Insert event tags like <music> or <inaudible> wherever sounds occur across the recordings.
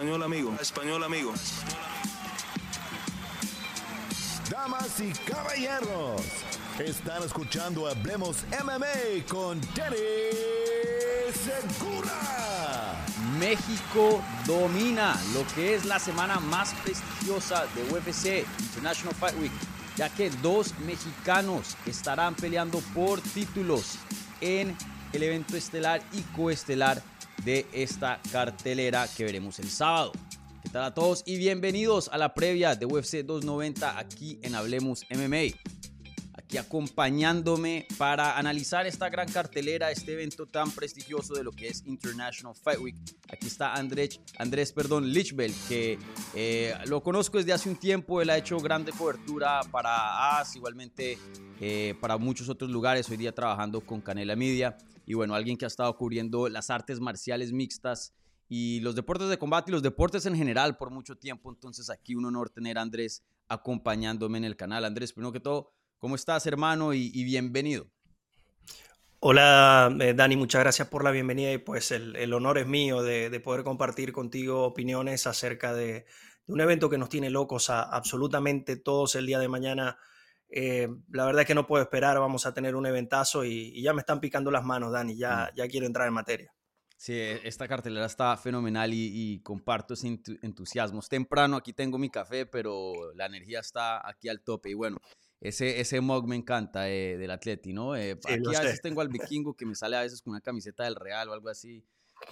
Español amigo, español amigo. Damas y caballeros, están escuchando Hablemos MMA con Danny Segura. México domina lo que es la semana más prestigiosa de UFC, International Fight Week, ya que dos mexicanos estarán peleando por títulos en el evento estelar y coestelar de esta cartelera que veremos el sábado. ¿Qué tal a todos y bienvenidos a la previa de UFC 290 aquí en Hablemos MMA? Aquí acompañándome para analizar esta gran cartelera, este evento tan prestigioso de lo que es International Fight Week. Aquí está Andrés, Andrés perdón, Lichbel, que eh, lo conozco desde hace un tiempo, él ha hecho grande cobertura para AS, igualmente eh, para muchos otros lugares, hoy día trabajando con Canela Media y bueno, alguien que ha estado cubriendo las artes marciales mixtas y los deportes de combate y los deportes en general por mucho tiempo. Entonces aquí un honor tener a Andrés acompañándome en el canal. Andrés, primero que todo, ¿cómo estás hermano y, bienvenido? Hola eh, Dani, muchas gracias por la bienvenida y pues el, honor es mío de, poder compartir contigo opiniones acerca de, un evento que nos tiene locos a absolutamente todos el día de mañana eh, la verdad es que no puedo esperar, vamos a tener un eventazo y, ya me están picando las manos, Dani, ya, mm. ya quiero entrar en materia. Sí, e, esta cartelera está fenomenal y, comparto ese entusiasmo. Es temprano, aquí tengo mi café, pero la energía está aquí al tope. Y bueno, ese, ese mug me encanta eh, del Atleti, ¿no? Eh, aquí a veces tengo al vikingo que me sale a veces con una camiseta del Real o algo así,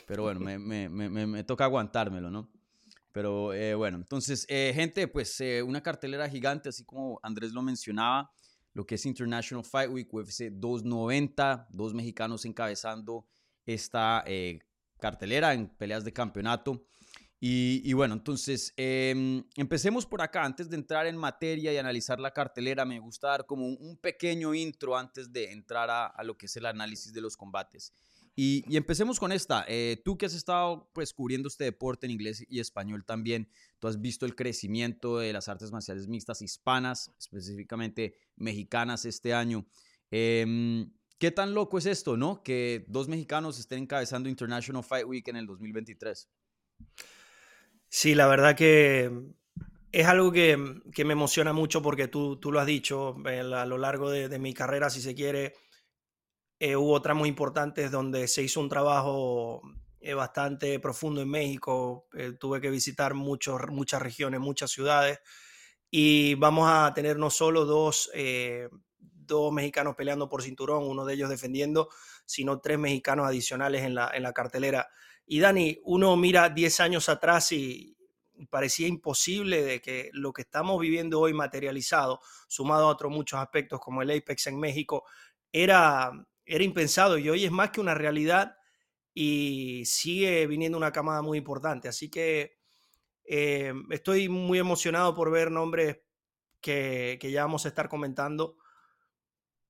pero bueno, <laughs> me, me, me, me toca aguantármelo, ¿no? Pero eh, bueno, entonces, eh, gente, pues eh, una cartelera gigante, así como Andrés lo mencionaba, lo que es International Fight Week, UFC 290, dos mexicanos encabezando esta cartelera en peleas de campeonato. Y, bueno, entonces, em, empecemos por acá. Antes de entrar en materia y analizar la cartelera, me gusta dar como un, pequeño intro antes de entrar a, a, lo que es el análisis de los combates. Y, empecemos con esta. Eh, tú que has estado pues, cubriendo este deporte en inglés y español también, tú has visto el crecimiento de las artes marciales mixtas hispanas, específicamente mexicanas este año. Em, ¿Qué tan loco es esto, no? Que dos mexicanos estén encabezando International Fight Week en el 2023. Sí, la verdad que es algo que, me emociona mucho porque tú, tú lo has dicho eh, a lo largo de, de mi carrera, si se quiere eh, hubo tramos importantes donde se hizo un trabajo eh, bastante profundo en México. Eh, tuve que visitar muchos, muchas regiones, muchas ciudades. Y vamos a tener no solo dos, dos mexicanos peleando por cinturón, uno de ellos defendiendo, sino tres mexicanos adicionales en la, en la cartelera. Y Dani, uno mira 10 años atrás y, parecía imposible de que lo que estamos viviendo hoy materializado, sumado a otros muchos aspectos como el Apex en México, era, era impensado y hoy es más que una realidad y sigue viniendo una camada muy importante. Así que eh, estoy muy emocionado por ver nombres que, ya vamos a estar comentando,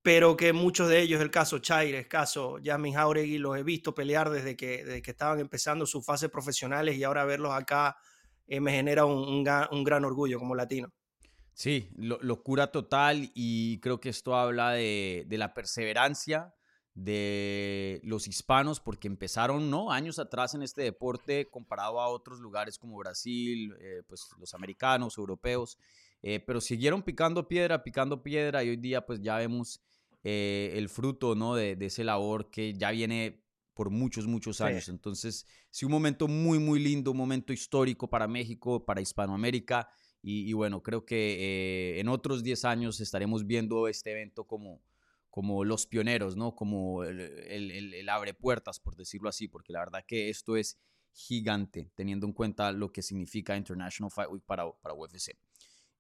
pero que muchos de ellos, el caso Chaires, caso Jasmine Jauregui, los he visto pelear desde que, desde que estaban empezando sus fases profesionales y ahora verlos acá eh, me genera un, gran orgullo como latino. Sí, locura total y creo que esto habla de, de la perseverancia de los hispanos, porque empezaron ¿no? años atrás en este deporte comparado a otros lugares como Brasil, eh, pues los americanos, europeos, eh, pero siguieron picando piedra, picando piedra y hoy día pues ya vemos eh, el fruto ¿no? de, de, ese labor que ya viene por muchos, muchos años. Entonces, sí, un momento muy, muy lindo, un momento histórico para México, para Hispanoamérica. Y, y bueno, creo que en otros 10 años estaremos viendo este evento como, como los pioneros, ¿no? Como el, abre puertas, por decirlo así, porque la verdad que esto es gigante, teniendo en cuenta lo que significa International Fight Week para, para UFC.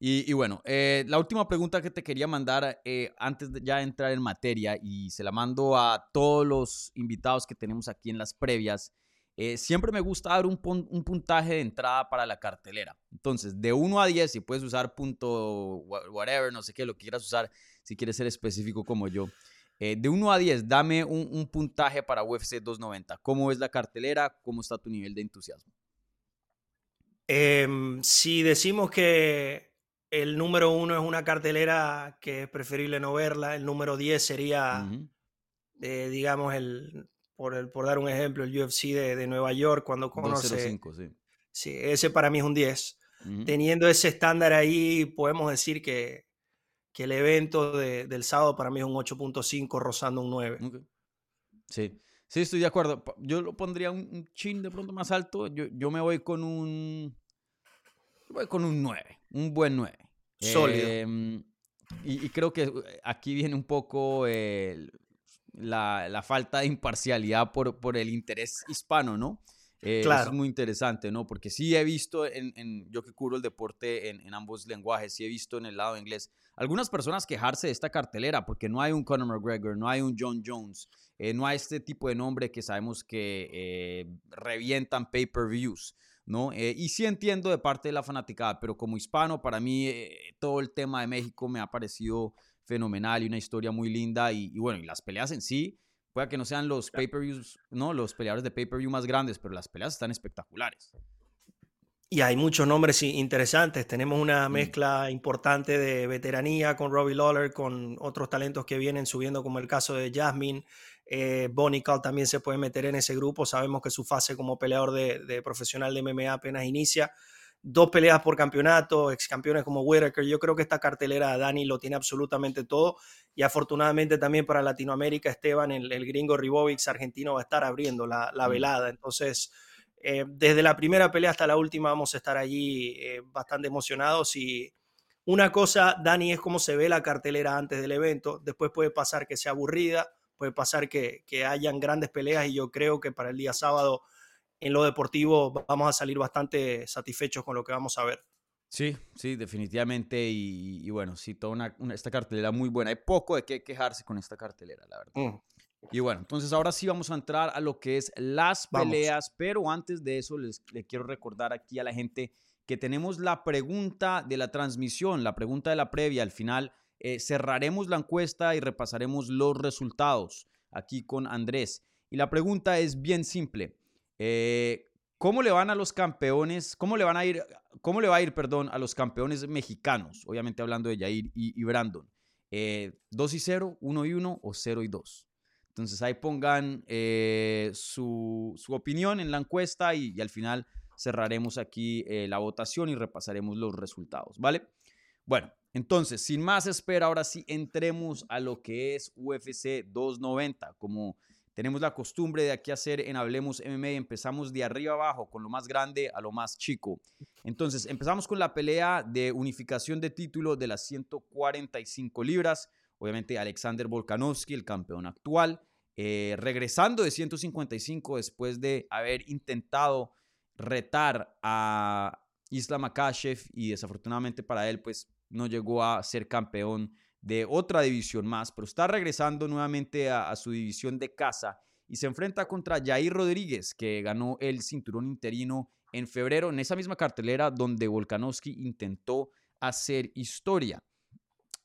Y, bueno, eh, la última pregunta que te quería mandar eh, antes de ya entrar en materia, y se la mando a todos los invitados que tenemos aquí en las previas, eh, siempre me gusta dar un, un, puntaje de entrada para la cartelera. Entonces, de 1 a 10, si puedes usar punto whatever, no sé qué, lo que quieras usar, si quieres ser específico como yo. Eh, de 1 a 10, dame un, puntaje para UFC 290. ¿Cómo es la cartelera? ¿Cómo está tu nivel de entusiasmo? Em, si decimos que el número 1 es una cartelera que es preferible no verla, el número 10 sería, eh, digamos, el por, el, por dar un ejemplo, el UFC de, de Nueva York, cuando conoce... 205, sí. sí, ese para mí es un 10. Teniendo ese estándar ahí, podemos decir que, que el evento del sábado para mí es un 8.5 rozando un 9. Sí, sí, estoy de acuerdo. Yo lo pondría un, chin de pronto más alto. Yo, yo me voy con un... Voy con un 9, un buen 9. Sólido. Em, y, creo que eh, aquí viene un poco la, la, falta de imparcialidad por, por el interés hispano, ¿no? Eh, es muy interesante, ¿no? Porque sí he visto, en, en yo que cubro el deporte en, en, ambos lenguajes, sí he visto en el lado inglés algunas personas quejarse de esta cartelera porque no hay un Conor McGregor, no hay un John Jones, eh, no hay este tipo de nombre que sabemos que eh, revientan pay-per-views, ¿no? y sí entiendo de parte de la fanaticada, pero como hispano, para mí todo el tema de México me ha parecido fenomenal y una historia muy linda y, y bueno, y las peleas en sí Puede que no sean los pay-per-views, no, los peleadores de pay-per-view más grandes, pero las peleas están espectaculares. Y hay muchos nombres interesantes. Tenemos una mm. mezcla importante de veteranía con Robbie Lawler, con otros talentos que vienen subiendo, como el caso de Jasmine. Eh, Bonnie Call también se puede meter en ese grupo. Sabemos que su fase como peleador de, de profesional de MMA apenas inicia dos peleas por campeonato, ex campeones como Whitaker. Yo creo que esta cartelera Dani lo tiene absolutamente todo y afortunadamente también para Latinoamérica Esteban, el, gringo Ribovics argentino va a estar abriendo la, mm. velada. Entonces, eh, desde la primera pelea hasta la última vamos a estar allí eh, bastante emocionados y una cosa, Dani, es cómo se ve la cartelera antes del evento. Después puede pasar que sea aburrida, puede pasar que, que hayan grandes peleas y yo creo que para el día sábado en lo deportivo vamos a salir bastante satisfechos con lo que vamos a ver. Sí, sí, definitivamente. Y, bueno, sí, toda una, esta cartelera muy buena. Hay poco de qué quejarse con esta cartelera, la verdad. Mm. Y bueno, entonces ahora sí vamos a entrar a lo que es las peleas, pero antes de eso les, quiero recordar aquí a la gente que tenemos la pregunta de la transmisión, la pregunta de la previa. Al final eh, cerraremos la encuesta y repasaremos los resultados aquí con Andrés. Y la pregunta es bien simple. Eh, ¿Cómo le van a los campeones? ¿Cómo le van a ir? ¿Cómo le va a ir, perdón, a los campeones mexicanos? Obviamente hablando de Jair y, Brandon. Eh, ¿2 y 0, 1 y 1 o 0 y 2? Entonces ahí pongan eh, su, opinión en la encuesta y, al final cerraremos aquí la votación y repasaremos los resultados, ¿vale? Bueno, entonces, sin más espera, ahora sí entremos a lo que es UFC 290. Como tenemos la costumbre de aquí hacer en Hablemos MMA, empezamos de arriba abajo, con lo más grande a lo más chico. Entonces, empezamos con la pelea de unificación de título de las 145 libras. Obviamente, Alexander Volkanovski, el campeón actual, eh, regresando de 155 después de haber intentado retar a Islam Makashev y desafortunadamente para él, pues no llegó a ser campeón de otra división más, pero está regresando nuevamente a, su división de casa y se enfrenta contra Jair Rodríguez, que ganó el cinturón interino en febrero en esa misma cartelera donde Volkanovski intentó hacer historia.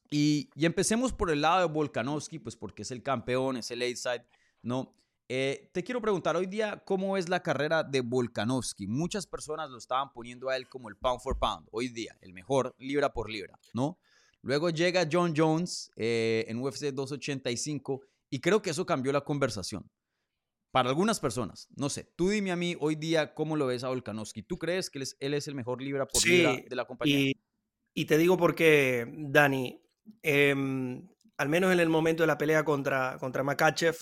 Y, empecemos por el lado de Volkanovski, pues porque es el campeón, es el A-side, ¿no? Eh, te quiero preguntar hoy día cómo es la carrera de Volkanovski. Muchas personas lo estaban poniendo a él como el pound for pound, hoy día, el mejor libra por libra, ¿no? Luego llega John Jones eh, en UFC 285 y creo que eso cambió la conversación. Para algunas personas, no sé, tú dime a mí hoy día cómo lo ves a Volkanovski. ¿Tú crees que él es, el mejor libra por libra de la compañía? Y, te digo por qué, Dani, em, al menos en el momento de la pelea contra, contra Makachev,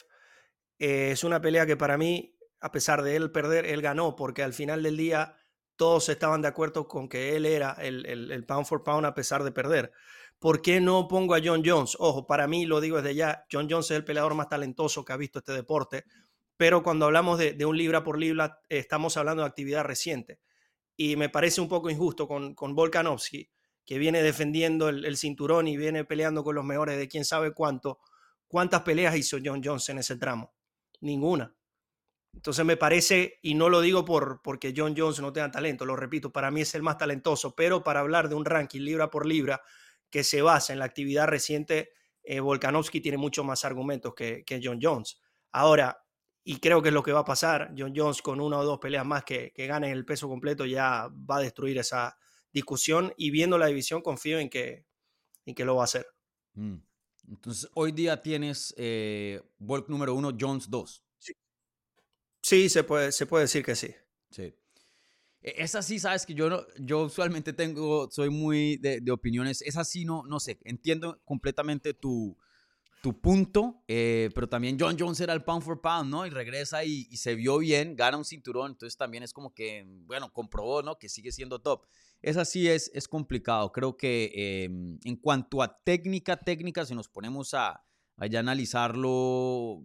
eh, es una pelea que para mí, a pesar de él perder, él ganó, porque al final del día todos estaban de acuerdo con que él era el, el pound for pound a pesar de perder. ¿Por qué no pongo a John Jones? Ojo, para mí, lo digo desde ya, John Jones es el peleador más talentoso que ha visto este deporte, pero cuando hablamos de, un libra por libra, estamos hablando de actividad reciente. Y me parece un poco injusto con, con Volkanovski, que viene defendiendo el, cinturón y viene peleando con los mejores de quién sabe cuánto. ¿Cuántas peleas hizo John Jones en ese tramo? Ninguna. Entonces me parece, y no lo digo por, porque John Jones no tenga talento, lo repito, para mí es el más talentoso, pero para hablar de un ranking libra por libra, que se basa en la actividad reciente, eh, Volkanovski tiene mucho más argumentos que, John Jones. Ahora, y creo que es lo que va a pasar, John Jones con una o dos peleas más que, que gane el peso completo ya va a destruir esa discusión y viendo la división confío en que, en que lo va a hacer. Mm. Entonces, hoy día tienes eh, Volk número uno, Jones 2. Sí, sí se, puede, se puede decir que sí. Sí. E, es así, sabes que yo, yo usualmente tengo, soy muy de, opiniones, es así, no, no sé, entiendo completamente tu, tu punto, eh, pero también John Jones era el pound for pound, ¿no? Y regresa y, se vio bien, gana un cinturón, entonces también es como que, bueno, comprobó, ¿no? Que sigue siendo top. Es así, es, es complicado. Creo que em, en cuanto a técnica, técnica, si nos ponemos a analizarlo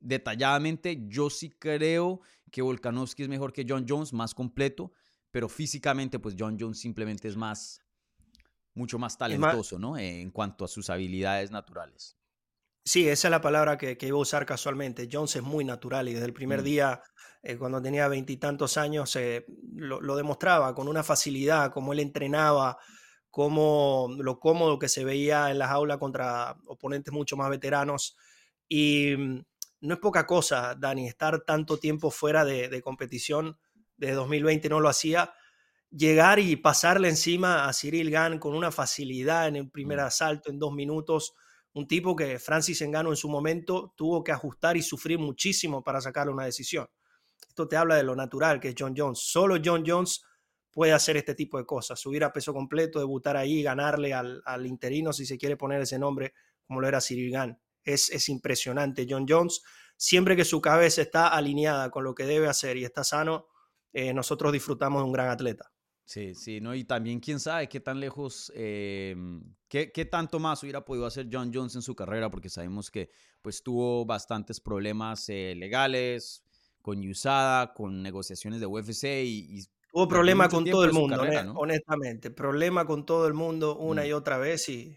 detalladamente, yo sí creo que Volkanovski es mejor que John Jones, más completo, pero físicamente, pues John Jones simplemente es más, mucho más talentoso, ¿no? En cuanto a sus habilidades naturales. Sí, esa es la palabra que, iba a usar casualmente. Jones es muy natural y desde el primer mm. día, eh, cuando tenía veintitantos años, eh, lo, demostraba con una facilidad, como él entrenaba, como lo cómodo que se veía en las aulas contra oponentes mucho más veteranos. Y mm, no es poca cosa, Dani, estar tanto tiempo fuera de, competición. De 2020 no lo hacía. Llegar y pasarle encima a Cyril Gann con una facilidad en el primer mm. asalto en dos minutos un tipo que Francis Engano en su momento tuvo que ajustar y sufrir muchísimo para sacar una decisión. Esto te habla de lo natural que es John Jones. Solo John Jones puede hacer este tipo de cosas, subir a peso completo, debutar ahí, ganarle al, interino, si se quiere poner ese nombre, como lo era Cyril Gann. Es, es impresionante. John Jones, siempre que su cabeza está alineada con lo que debe hacer y está sano, eh, nosotros disfrutamos de un gran atleta. Sí, sí, ¿no? Y también quién sabe qué tan lejos, em, qué, qué, tanto más hubiera podido hacer John Jones en su carrera, porque sabemos que pues tuvo bastantes problemas eh, legales, con USADA, con negociaciones de UFC y... tuvo problemas con todo el mundo, honestamente, problema con todo el mundo una mm. y otra vez y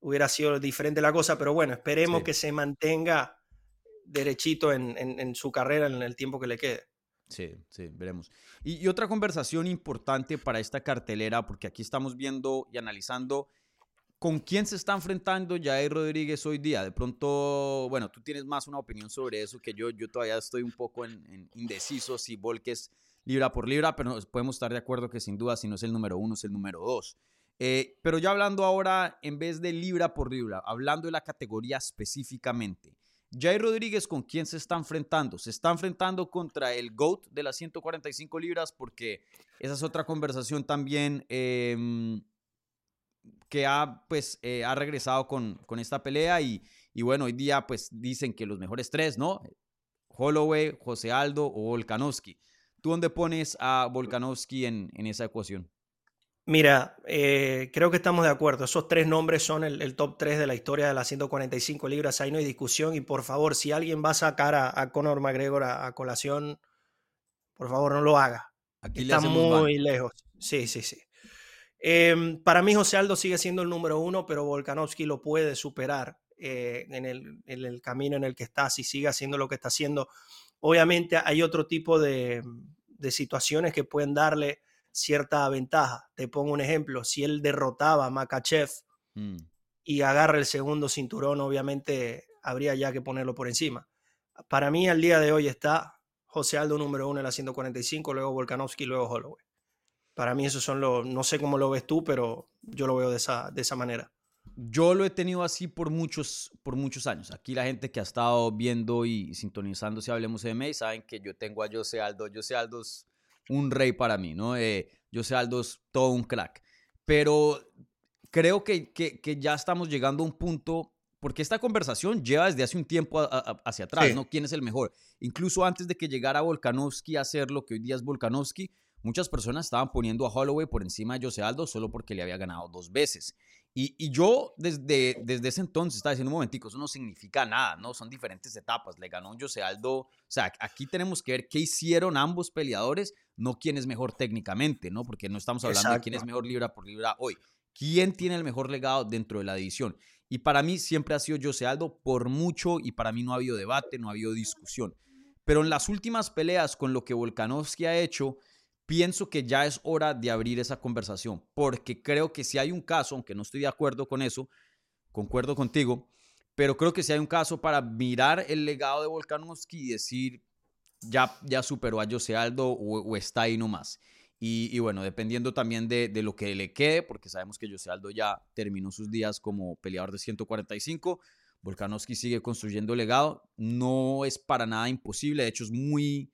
hubiera sido diferente la cosa, pero bueno, esperemos que se mantenga derechito en, en su carrera en el tiempo que le quede. Sí, sí, veremos. Y, otra conversación importante para esta cartelera, porque aquí estamos viendo y analizando con quién se está enfrentando Jair Rodríguez hoy día. De pronto, bueno, tú tienes más una opinión sobre eso que yo. Yo todavía estoy un poco en, indeciso si Volques libra por libra, pero podemos estar de acuerdo que sin duda si no es el número uno, es el número dos. Eh, pero ya hablando ahora, en vez de libra por libra, hablando de la categoría específicamente, Jair Rodríguez, ¿con quién se está enfrentando? Se está enfrentando contra el GOAT de las 145 libras, porque esa es otra conversación también em, que ha, pues, eh, ha regresado con, con esta pelea. Y, y, bueno, hoy día pues dicen que los mejores tres, ¿no? Holloway, José Aldo o Volkanovski. ¿Tú dónde pones a Volkanovski en, en esa ecuación? Mira, eh, creo que estamos de acuerdo. Esos tres nombres son el, top 3 de la historia de las 145 libras. Ahí no hay discusión. Y por favor, si alguien va a sacar a, Conor McGregor a, colación, por favor no lo haga. Aquí Está muy lejos. Sí, sí, sí. Em, para mí, José Aldo sigue siendo el número uno, pero Volkanovski lo puede superar eh, en, el, camino en el que está, si sigue haciendo lo que está haciendo. Obviamente, hay otro tipo de, de situaciones que pueden darle cierta ventaja. Te pongo un ejemplo, si él derrotaba a Makachev mm. y agarra el segundo cinturón, obviamente habría ya que ponerlo por encima. Para mí al día de hoy está José Aldo número uno en la 145, luego Volkanovski, luego Holloway. Para mí esos son los, no sé cómo lo ves tú, pero yo lo veo de esa, de esa manera. Yo lo he tenido así por muchos, por muchos años. Aquí la gente que ha estado viendo y sintonizando si hablemos de MMA saben que yo tengo a José Aldo. José Aldo es un rey para mí, ¿no? Eh, José Aldo es todo un crack. Pero creo que, que, ya estamos llegando a un punto, porque esta conversación lleva desde hace un tiempo hacia atrás, ¿no? ¿Quién es el mejor? Incluso antes de que llegara Volkanovski a hacer lo que hoy día es Volkanovski, muchas personas estaban poniendo a Holloway por encima de José Aldo solo porque le había ganado dos veces. Y, yo desde, desde ese entonces estaba diciendo un momentico, eso no significa nada, ¿no? Son diferentes etapas. Le ganó José Aldo. O sea, aquí tenemos que ver qué hicieron ambos peleadores, no quién es mejor técnicamente, ¿no? Porque no estamos hablando de quién es mejor libra por libra hoy. ¿Quién tiene el mejor legado dentro de la división? Y para mí siempre ha sido José Aldo por mucho y para mí no ha habido debate, no ha habido discusión. Pero en las últimas peleas con lo que Volkanovski ha hecho, pienso que ya es hora de abrir esa conversación, porque creo que si hay un caso, aunque no estoy de acuerdo con eso, concuerdo contigo, pero creo que si hay un caso para mirar el legado de Volkanovski y decir, ya, ya superó a José Aldo o, está ahí nomás. Y, y bueno, dependiendo también de, de, lo que le quede, porque sabemos que José Aldo ya terminó sus días como peleador de 145, Volkanovski sigue construyendo legado, no es para nada imposible, de hecho es muy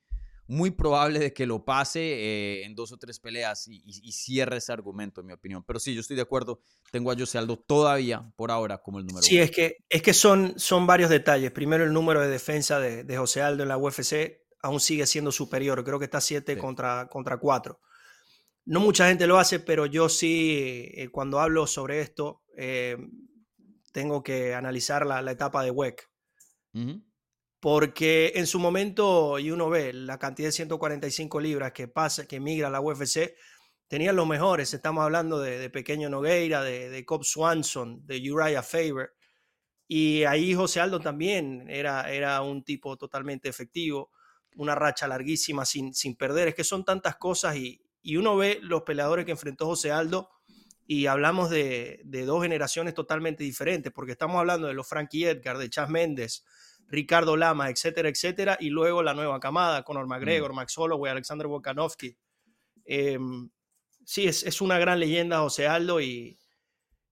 muy probable de que lo pase eh, en dos o tres peleas y, cierre ese argumento, en mi opinión. Pero sí, yo estoy de acuerdo. Tengo a José Aldo todavía, por ahora, como el número sí, uno. Sí, es que, es que son, son varios detalles. Primero, el número de defensa de, de José Aldo en la UFC aún sigue siendo superior. Creo que está 7 contra, contra 4. No mucha gente lo hace, pero yo sí, eh, cuando hablo sobre esto, eh, tengo que analizar la, etapa de WEC. Porque en su momento, y uno ve la cantidad de 145 libras que pasa, que migra a la UFC, tenían los mejores. Estamos hablando de, Pequeño Nogueira, de, de Cobb Swanson, de Uriah Faber. Y ahí José Aldo también era, era un tipo totalmente efectivo, una racha larguísima sin, sin perder. Es que son tantas cosas y, y uno ve los peleadores que enfrentó José Aldo y hablamos de, dos generaciones totalmente diferentes, porque estamos hablando de los Frankie Edgar, de Chas Méndez, Ricardo Lama, etcétera, etcétera, y luego la nueva camada, Conor McGregor, mm. Max Holloway, Alexander Volkanovski. Em, sí, es, una gran leyenda José Aldo y,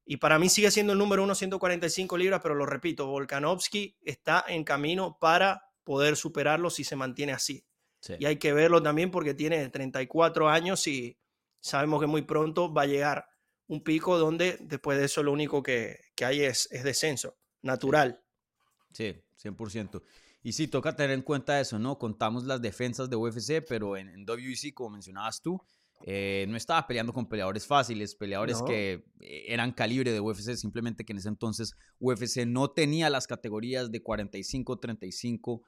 y para mí sigue siendo el número uno, 145 libras, pero lo repito, Volkanovski está en camino para poder superarlo si se mantiene así. Y hay que verlo también porque tiene 34 años y sabemos que muy pronto va a llegar un pico donde después de eso lo único que, hay es, es, descenso natural. Sí, 100%. Y sí, toca tener en cuenta eso, ¿no? Contamos las defensas de UFC, pero en, en WEC, como mencionabas tú, eh, no estaba peleando con peleadores fáciles, peleadores que eh, eran calibre de UFC, simplemente que en ese entonces UFC no tenía las categorías de 45, 35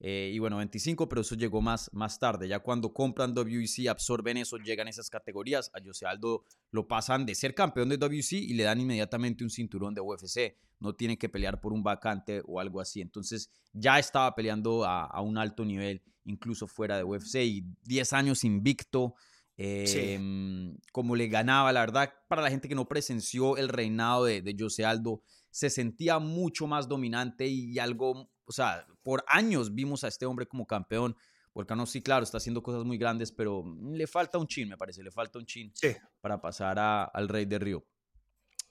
eh, y bueno, 25, pero eso llegó más, más tarde. Ya cuando compran WEC, absorben eso, llegan esas categorías. A José Aldo lo pasan de ser campeón de WEC y le dan inmediatamente un cinturón de UFC. No tiene que pelear por un vacante o algo así. Entonces ya estaba peleando a, un alto nivel, incluso fuera de UFC. Y 10 años invicto. Em, como le ganaba, la verdad, para la gente que no presenció el reinado de, de José Aldo, se sentía mucho más dominante y algo o sea, por años vimos a este hombre como campeón. Volcano sí, claro, está haciendo cosas muy grandes, pero le falta un chin, me parece, le falta un chin para pasar al Rey de Río.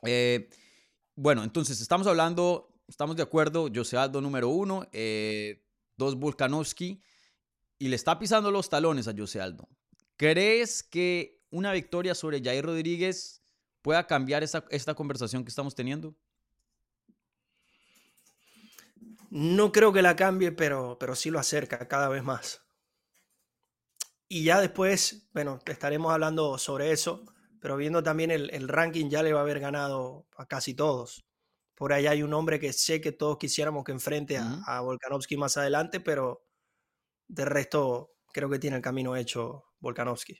Eh, bueno, entonces estamos hablando, estamos de acuerdo, José Aldo número uno, eh, dos Volkanovski, y le está pisando los talones a José Aldo. ¿Crees que una victoria sobre Jair Rodríguez pueda cambiar esta conversación que estamos teniendo? No creo que la cambie, pero, pero sí lo acerca cada vez más. Y ya después, bueno, estaremos hablando sobre eso, pero viendo también el, ranking ya le va a haber ganado a casi todos. Por ahí hay un hombre que sé que todos quisiéramos que enfrente a, a Volkanovski más adelante, pero de resto creo que tiene el camino hecho Volkanovski.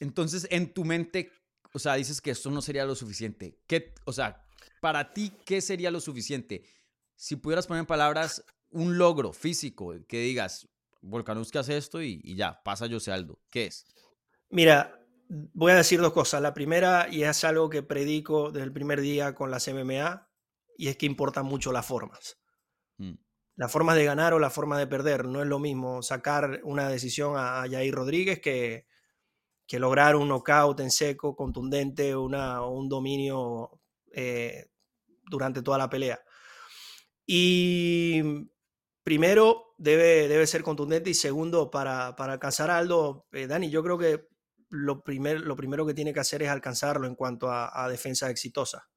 Entonces, en tu mente, o sea, dices que esto no sería lo suficiente. ¿Qué, o sea, para ti, ¿qué sería lo suficiente? si pudieras poner en palabras un logro físico que digas, Volkanovski hace esto y, ya, pasa José Aldo, ¿qué es? Mira, voy a decir dos cosas. La primera, y es algo que predico desde el primer día con las MMA, y es que importan mucho las formas. Mm. Las formas de ganar o la forma de perder. No es lo mismo sacar una decisión a, Jair Rodríguez que, que lograr un knockout en seco, contundente, una, un dominio eh, durante toda la pelea. Y primero, debe, debe ser contundente y segundo, para, para alcanzar a Aldo, eh, Dani, yo creo que lo, primer, lo primero que tiene que hacer es alcanzarlo en cuanto a, defensa exitosa.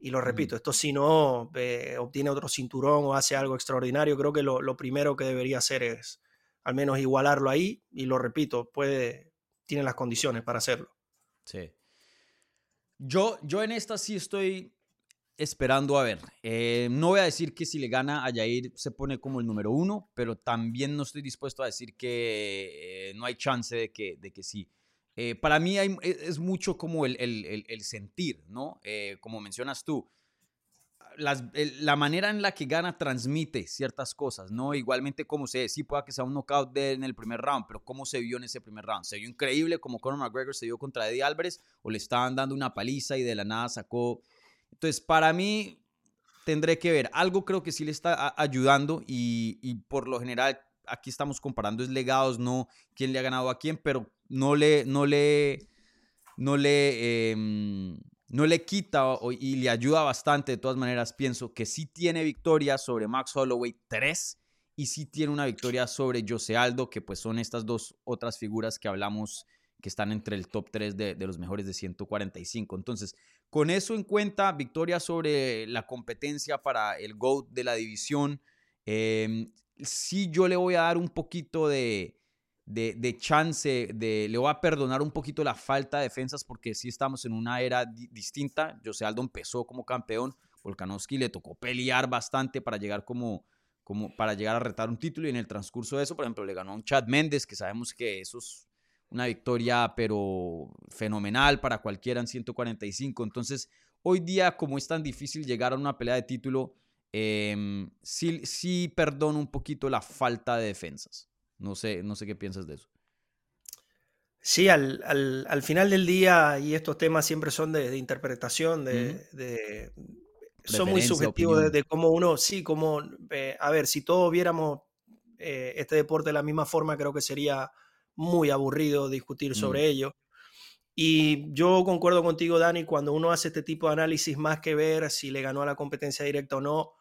Y lo repito, esto si no eh, obtiene otro cinturón o hace algo extraordinario, creo que lo, lo, primero que debería hacer es al menos igualarlo ahí. Y lo repito, puede, tiene las condiciones para hacerlo. Sí. Yo, yo en esta sí estoy esperando a ver. Eh, no voy a decir que si le gana a Jair se pone como el número uno, pero también no estoy dispuesto a decir que eh, no hay chance de que, de que sí. Eh, para mí e, es mucho como el, sentir, ¿no? como mencionas tú, la manera en la que gana transmite ciertas cosas, ¿no? Igualmente como se, sí pueda que sea un knockout en el primer round, pero cómo se vio en ese primer round. Se vio increíble como Conor McGregor se vio contra Eddie Álvarez o le estaban dando una paliza y de la nada sacó entonces, para mí, tendré que ver. Algo creo que sí le está ayudando y, por lo general aquí estamos comparando es legados, no quién le ha ganado a quién, pero no le, no le, no le, em, no le quita y le ayuda bastante. De todas maneras, pienso que sí tiene victoria sobre Max Holloway 3 y sí tiene una victoria sobre Jose Aldo, que pues son estas dos otras figuras que hablamos que están entre el top 3 de, de los mejores de 145. Entonces, con eso en cuenta, victoria sobre la competencia para el GOAT de la división. Eh, sí yo le voy a dar un poquito de, de, chance, de, le voy a perdonar un poquito la falta de defensas porque sí estamos en una era distinta. José Aldo empezó como campeón, Volkanovski le tocó pelear bastante para llegar como, como para llegar a retar un título y en el transcurso de eso, por ejemplo, le ganó a un Chad Méndez, que sabemos que eso es una victoria pero fenomenal para cualquiera en 145. Entonces, hoy día como es tan difícil llegar a una pelea de título, eh, sí, sí perdono un poquito la falta de defensas. No sé, no sé qué piensas de eso. Sí, al, final del día, y estos temas siempre son de, interpretación, de, son muy subjetivos de, cómo uno, sí, como, eh, a ver, si todos viéramos eh, este deporte de la misma forma, creo que sería muy aburrido discutir mm. sobre ello. Y yo concuerdo contigo, Dani, cuando uno hace este tipo de análisis, más que ver si le ganó a la competencia directa o no,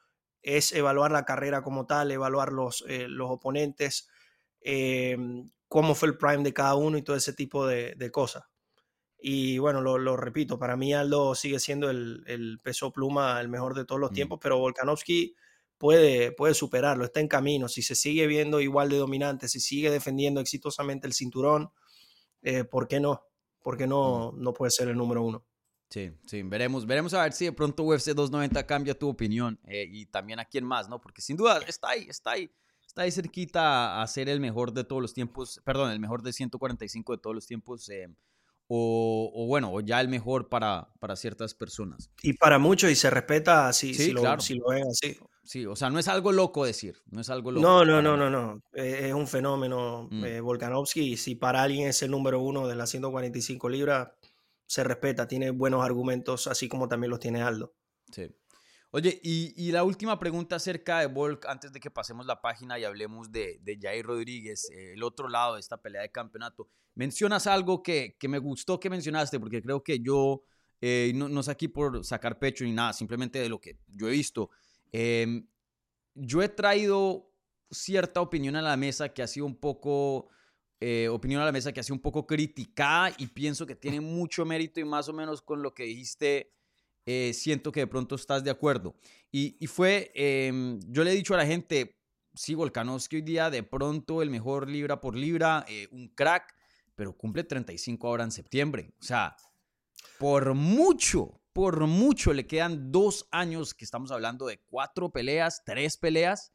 es evaluar la carrera como tal, evaluar los, eh, los oponentes, Em, cómo fue el prime de cada uno y todo ese tipo de, cosas. Y bueno, lo, repito, para mí Aldo sigue siendo el, peso pluma el mejor de todos los mm. tiempos, pero Volkanovski puede, puede superarlo, está en camino. Si se sigue viendo igual de dominante, si sigue defendiendo exitosamente el cinturón, eh, ¿por qué no? ¿Por qué no, mm. no puede ser el número uno? Sí, sí, veremos, veremos a ver si de pronto UFC 290 cambia tu opinión eh, y también a quién más, ¿no? Porque sin duda está ahí, está ahí está ahí cerquita a ser el mejor de todos los tiempos, perdón, el mejor de 145 de todos los tiempos, eh, o, bueno, o ya el mejor para, para ciertas personas. Y para muchos, y se respeta si, si, lo, si lo así. Sí, o sea, no es algo loco decir, no es algo loco. No, no, no, no, no, es un fenómeno. Mm. Eh, Volkanovski, si para alguien es el número uno de las 145 libras, se respeta, tiene buenos argumentos, así como también los tiene Aldo. Sí. Oye, y, la última pregunta acerca de Volk, antes de que pasemos la página y hablemos de, de Jair Rodríguez, eh, el otro lado de esta pelea de campeonato. Mencionas algo que, que me gustó que mencionaste, porque creo que yo, eh, no, no, es aquí por sacar pecho ni nada, simplemente de lo que yo he visto. Em, yo he traído cierta opinión a la mesa que ha sido un poco, eh, opinión a la mesa que ha sido un poco criticada y pienso que tiene mucho mérito y más o menos con lo que dijiste eh, siento que de pronto estás de acuerdo. Y, fue, em, yo le he dicho a la gente, sí, Volkanovski hoy día de pronto el mejor libra por libra, eh, un crack, pero cumple 35 ahora en septiembre. O sea, por mucho, por mucho le quedan dos años que estamos hablando de cuatro peleas, tres peleas.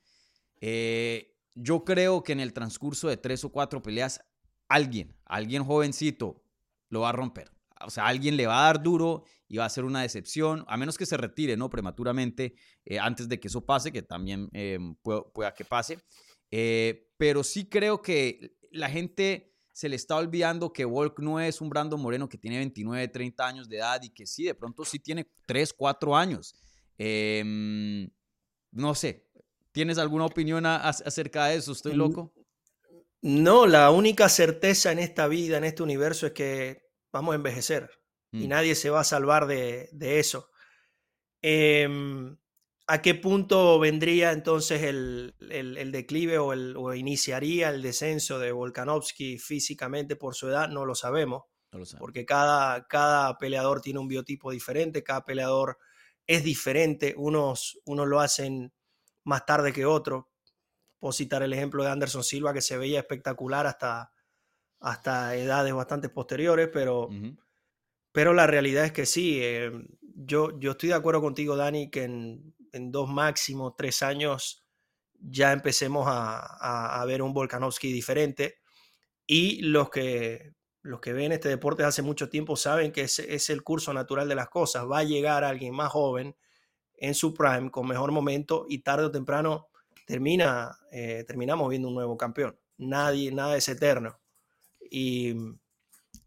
Eh, yo creo que en el transcurso de tres o cuatro peleas, alguien, alguien jovencito, lo va a romper o sea, alguien le va a dar duro y va a ser una decepción, a menos que se retire, ¿no? Prematuramente, eh, antes de que eso pase, que también eh, pueda, que pase. Eh, pero sí creo que la gente se le está olvidando que Volk no es un Brando Moreno que tiene 29, 30 años de edad y que sí, de pronto sí tiene 3, 4 años. Em, no sé, ¿tienes alguna opinión acerca de eso? ¿Estoy loco? No, la única certeza en esta vida, en este universo, es que vamos a envejecer y mm. nadie se va a salvar de, eso. Em, ¿A qué punto vendría entonces el, declive o, el, iniciaría el descenso de Volkanovski físicamente por su edad? No lo sabemos. Porque cada, cada peleador tiene un biotipo diferente, cada peleador es diferente, unos, unos lo hacen más tarde que otros. Puedo citar el ejemplo de Anderson Silva, que se veía espectacular hasta, hasta edades bastante posteriores, pero, pero la realidad es que sí. Eh, yo, yo estoy de acuerdo contigo, Dani, que en, dos máximo tres años ya empecemos a, a, ver un Volkanovski diferente. Y los que, los que ven este deporte hace mucho tiempo saben que es, es el curso natural de las cosas. Va a llegar alguien más joven en su prime, con mejor momento, y tarde o temprano termina, eh, terminamos viendo un nuevo campeón. Nadie, nada es eterno. Y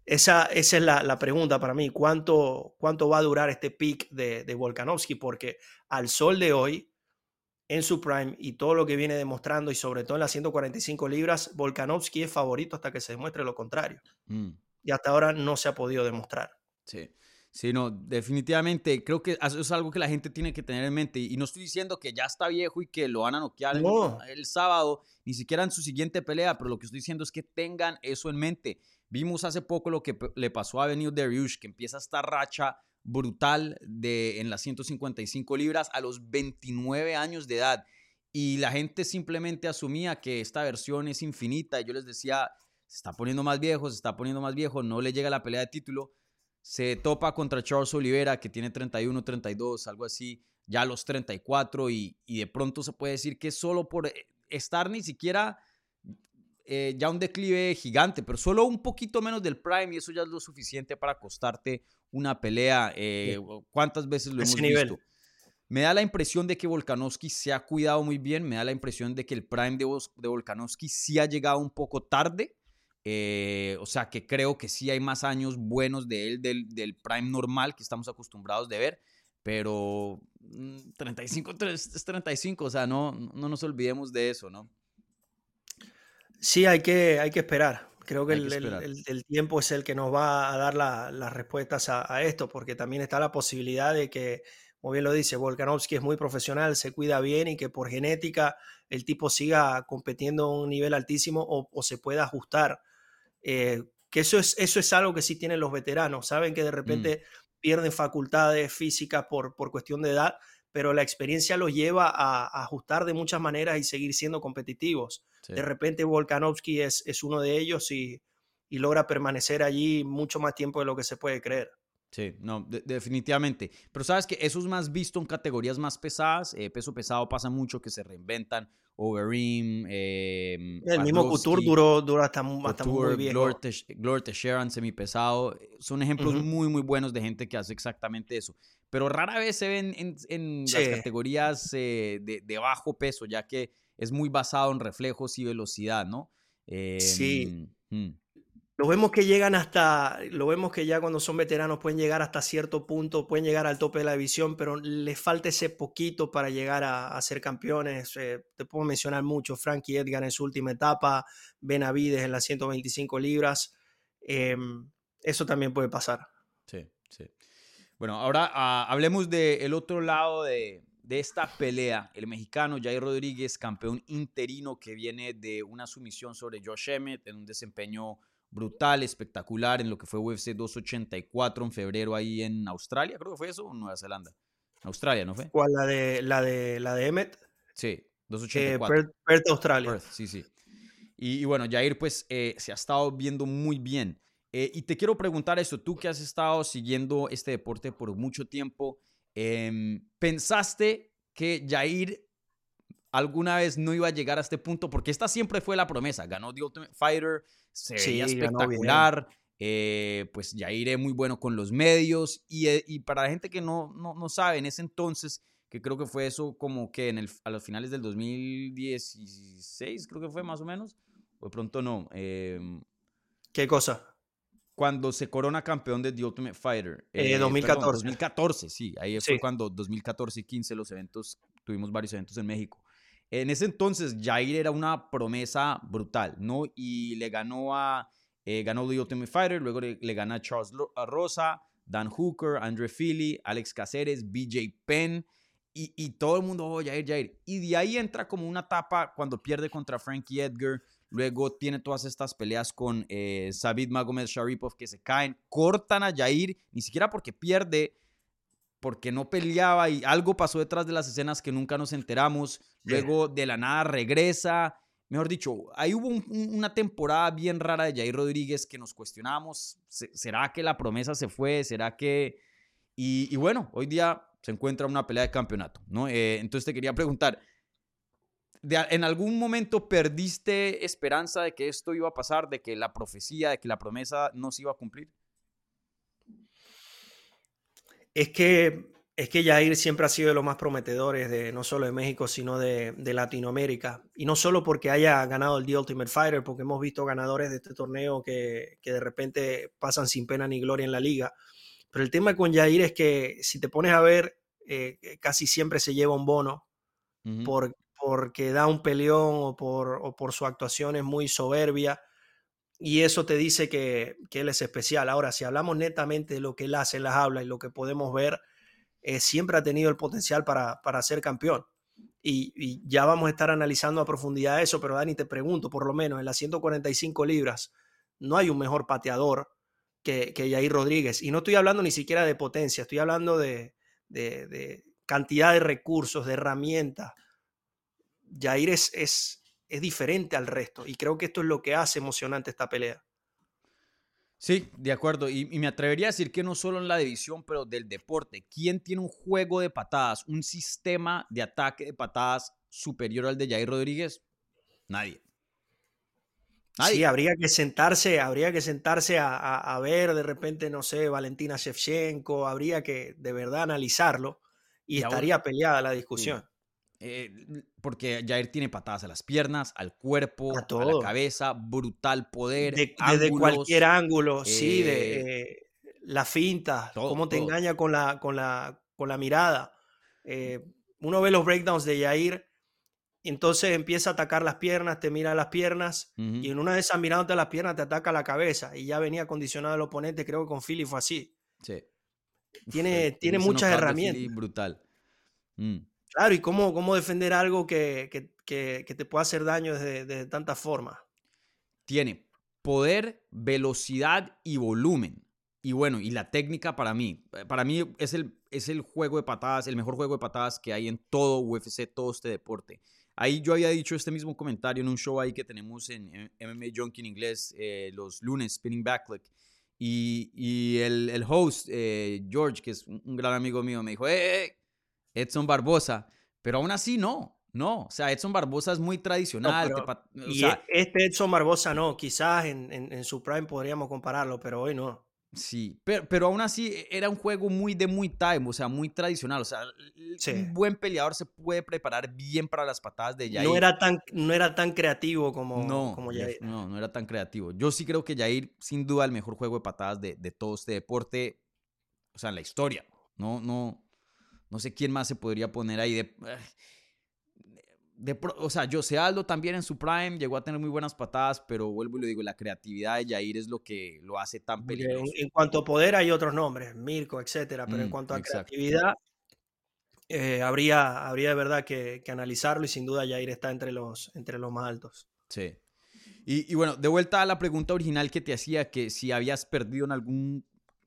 esa, esa es la, pregunta para mí. ¿Cuánto, ¿Cuánto va a durar este pick de, de Volkanovski? Porque al sol de hoy, en su prime y todo lo que viene demostrando, y sobre todo en las 145 libras, Volkanovski es favorito hasta que se demuestre lo contrario. Mm. Y hasta ahora no se ha podido demostrar. Sí. Sí, no, definitivamente. Creo que eso es algo que la gente tiene que tener en mente. Y no estoy diciendo que ya está viejo y que lo van a noquear el, sábado, ni siquiera en su siguiente pelea, pero lo que estoy diciendo es que tengan eso en mente. Vimos hace poco lo que le pasó a Benio Dariush, que empieza esta racha brutal de, en las 155 libras a los 29 años de edad. Y la gente simplemente asumía que esta versión es infinita. Y yo les decía, se está poniendo más viejo, se está poniendo más viejo, no le llega la pelea de título se topa contra Charles Oliveira, que tiene 31, 32, algo así, ya a los 34, y, y de pronto se puede decir que solo por eh, estar ni siquiera eh, ya un declive gigante, pero solo un poquito menos del prime, y eso ya es lo suficiente para costarte una pelea. Eh, ¿Cuántas veces lo hemos visto? Me da la impresión de que Volkanovski se ha cuidado muy bien, me da la impresión de que el prime de, de Volkanovski sí ha llegado un poco tarde, eh, o sea que creo que sí hay más años buenos de él del, del prime normal que estamos acostumbrados de ver, pero 35 mm, es 35, o sea, no, no nos olvidemos de eso, ¿no? Sí, hay que, hay que esperar. Creo que, el, el, tiempo es el que nos va a dar las respuestas a, a, esto, porque también está la posibilidad de que, como bien lo dice, Volkanovski es muy profesional, se cuida bien y que por genética el tipo siga compitiendo a un nivel altísimo o, o se pueda ajustar eh, que eso es, eso es algo que sí tienen los veteranos, saben que de mm. repente pierden facultades físicas por, por cuestión de edad, pero la experiencia los lleva a, ajustar de muchas maneras y seguir siendo competitivos. De repente Volkanovski es, es uno de ellos y, y logra permanecer allí mucho más tiempo de lo que se puede creer. Sí, no, definitivamente. Pero sabes que eso es más visto en categorías más pesadas. Eh, peso pesado pasa mucho que se reinventan. Overeem. Eh, el mismo Couture duró, duró hasta, hasta muy viejo. Gloria Teixeira en semipesado. Son ejemplos muy, muy buenos de gente que hace exactamente eso. Pero rara vez se ven en, en las categorías eh, de, de, bajo peso, ya que es muy basado en reflejos y velocidad, ¿no? sí. Em, mm. Lo vemos que llegan hasta, lo vemos que ya cuando son veteranos pueden llegar hasta cierto punto, pueden llegar al tope de la división, pero les falta ese poquito para llegar a, ser campeones. Eh, te puedo mencionar mucho, Frankie Edgar en su última etapa, Benavides en las 125 libras. Em, eso también puede pasar. Sí, sí. Bueno, ahora ah, hablemos del otro lado de, de esta pelea. El mexicano Jair Rodríguez, campeón interino que viene de una sumisión sobre Josh Emmett en un desempeño brutal, espectacular en lo que fue UFC 284 en febrero ahí en Australia, creo que fue eso, o Nueva Zelanda. Australia, ¿no fue? ¿Cuál? La de, la de, la de Emmet. Sí, 284. Eh, Perth, Australia. sí, sí. Y, bueno, Jair pues eh, se ha estado viendo muy bien. Eh, y te quiero preguntar eso, tú que has estado siguiendo este deporte por mucho tiempo, em, ¿pensaste que Jair alguna vez no iba a llegar a este punto? Porque esta siempre fue la promesa. Ganó The Ultimate Fighter, se veía espectacular. Eh, pues Jair es muy bueno con los medios. Y, eh, y para la gente que no, no, no, sabe, en ese entonces, que creo que fue eso como que en el, a los finales del 2016, creo que fue más o menos, o de pronto no. Em, ¿Qué cosa? Cuando se corona campeón de The Ultimate Fighter. Eh, 2014. 2014, sí. Ahí fue cuando 2014 y 15 los eventos, tuvimos varios eventos en México. En ese entonces, Jair era una promesa brutal, ¿no? Y le ganó a, eh, ganó The Ultimate Fighter, luego le, gana a Charles Rosa, Dan Hooker, Andre Philly, Alex Caceres, BJ Penn, y, y, todo el mundo, oh, Jair, Jair. Y de ahí entra como una etapa cuando pierde contra Frankie Edgar, luego tiene todas estas peleas con eh, Sabid Magomed Sharipov que se caen, cortan a Jair, ni siquiera porque pierde, porque no peleaba y algo pasó detrás de las escenas que nunca nos enteramos. Luego de la nada regresa. Mejor dicho, ahí hubo una temporada bien rara de Jair Rodríguez que nos cuestionamos. ¿Será que la promesa se fue? ¿Será que...? Y, bueno, hoy día se encuentra una pelea de campeonato, ¿no? Eh, entonces te quería preguntar, ¿en algún momento perdiste esperanza de que esto iba a pasar, de que la profecía, de que la promesa no se iba a cumplir? Es que, es que Jair siempre ha sido de los más prometedores, de, no solo de México, sino de, Latinoamérica. Y no solo porque haya ganado el The Ultimate Fighter, porque hemos visto ganadores de este torneo que, de repente pasan sin pena ni gloria en la liga. Pero el tema con Jair es que si te pones a ver, eh, casi siempre se lleva un bono por, porque da un peleón o por, su actuación es muy soberbia. y eso te dice que, él es especial. Ahora, si hablamos netamente de lo que él hace las aulas y lo que podemos ver, eh, siempre ha tenido el potencial para, ser campeón. Y, ya vamos a estar analizando a profundidad eso, pero Dani, te pregunto, por lo menos en las 145 libras, no hay un mejor pateador que, que Jair Rodríguez. Y no estoy hablando ni siquiera de potencia, estoy hablando de, de, cantidad de recursos, de herramientas. Jair es, es, es diferente al resto. Y creo que esto es lo que hace emocionante esta pelea. Sí, de acuerdo. Y, me atrevería a decir que no solo en la división, pero del deporte. ¿Quién tiene un juego de patadas, un sistema de ataque de patadas superior al de Jair Rodríguez? Nadie. Sí, habría que sentarse, habría que sentarse a, ver de repente, no sé, Valentina Shevchenko, habría que de verdad analizarlo y, estaría peleada la discusión. Eh, porque Jair tiene patadas a las piernas, al cuerpo, a, la cabeza, brutal poder. desde cualquier ángulo, sí, de eh, la finta, cómo te engaña con la, con la, con la mirada. Eh, uno ve los breakdowns de Jair, entonces empieza a atacar las piernas, te mira las piernas, y en una de esas mirándote las piernas te ataca la cabeza, y ya venía condicionado el oponente, creo que con Philly fue así. Sí. Tiene, tiene muchas herramientas. Brutal. Mm. Claro, y cómo, cómo defender algo que, te pueda hacer daño de, de tantas formas. Tiene poder, velocidad y volumen. Y bueno, y la técnica para mí, eh, para mí es el, es el juego de patadas, el mejor juego de patadas que hay en todo UFC, todo este deporte. Ahí yo había dicho este mismo comentario en un show ahí que tenemos en MMA Junkie en inglés eh, los lunes, Spinning Backlick. Y, y el, el, host, eh, George, que es un gran amigo mío, me dijo, ¡eh! Edson Barbosa, pero aún así no, no, o sea, Edson Barbosa es muy tradicional. y este Edson Barbosa no, quizás en, en, su prime podríamos compararlo, pero hoy no. Sí, pero, pero aún así era un juego muy de muy time, o sea, muy tradicional. O sea, un buen peleador se puede preparar bien para las patadas de Jair. No era tan, no era tan creativo como, no, como Jair. No, no era tan creativo. Yo sí creo que Jair, sin duda, el mejor juego de patadas de, de todo este deporte, o sea, en la historia. No, no, no sé quién más se podría poner ahí de... De, o sea, José Aldo también en su prime llegó a tener muy buenas patadas, pero vuelvo y lo digo, la creatividad de Jair es lo que lo hace tan peligroso. En, cuanto a poder hay otros nombres, Mirko, etcétera, pero en mm, cuanto a creatividad eh, habría, habría de verdad que, analizarlo y sin duda Jair está entre los, entre los más altos. Sí. Y, y, bueno, de vuelta a la pregunta original que te hacía, que si habías perdido en algún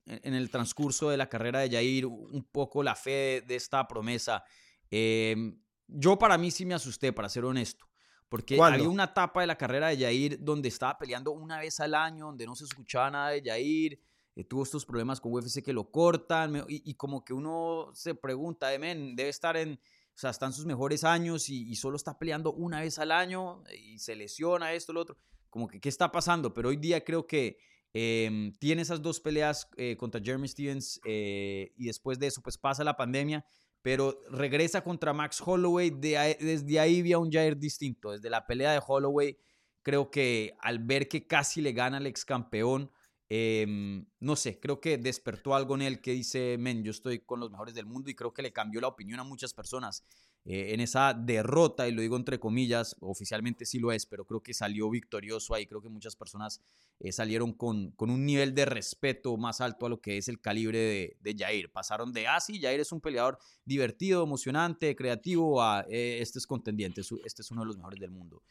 en el transcurso de la carrera de Jair un poco la fe de esta promesa. Eh, yo para mí sí me asusté, para ser honesto. Porque había una etapa de la carrera de Jair donde estaba peleando una vez al año, donde no se escuchaba nada de Jair. Eh, tuvo estos problemas con UFC que lo cortan. y, como que uno se pregunta, men, debe estar en. O sea, están sus mejores años y, solo está peleando una vez al año y se lesiona esto, lo otro. Como que, ¿qué está pasando? Pero hoy día creo que em, tiene esas dos peleas eh, contra Jeremy Stevens eh, y después de eso, pues pasa la pandemia pero regresa contra Max Holloway. desde ahí vi un Jair distinto. Desde la pelea de Holloway, creo que al ver que casi le gana al ex campeón, em, no sé, creo que despertó algo en él que dice, men, yo estoy con los mejores del mundo y creo que le cambió la opinión a muchas personas. Eh, en esa derrota, y lo digo entre comillas, oficialmente sí lo es, pero creo que salió victorioso ahí, creo que muchas personas eh, salieron con, con, un nivel de respeto más alto a lo que es el calibre de, de Jair. Pasaron de, ah, sí, Jair es un peleador divertido, emocionante, creativo, a eh, este es contendiente, este es uno de los mejores del mundo.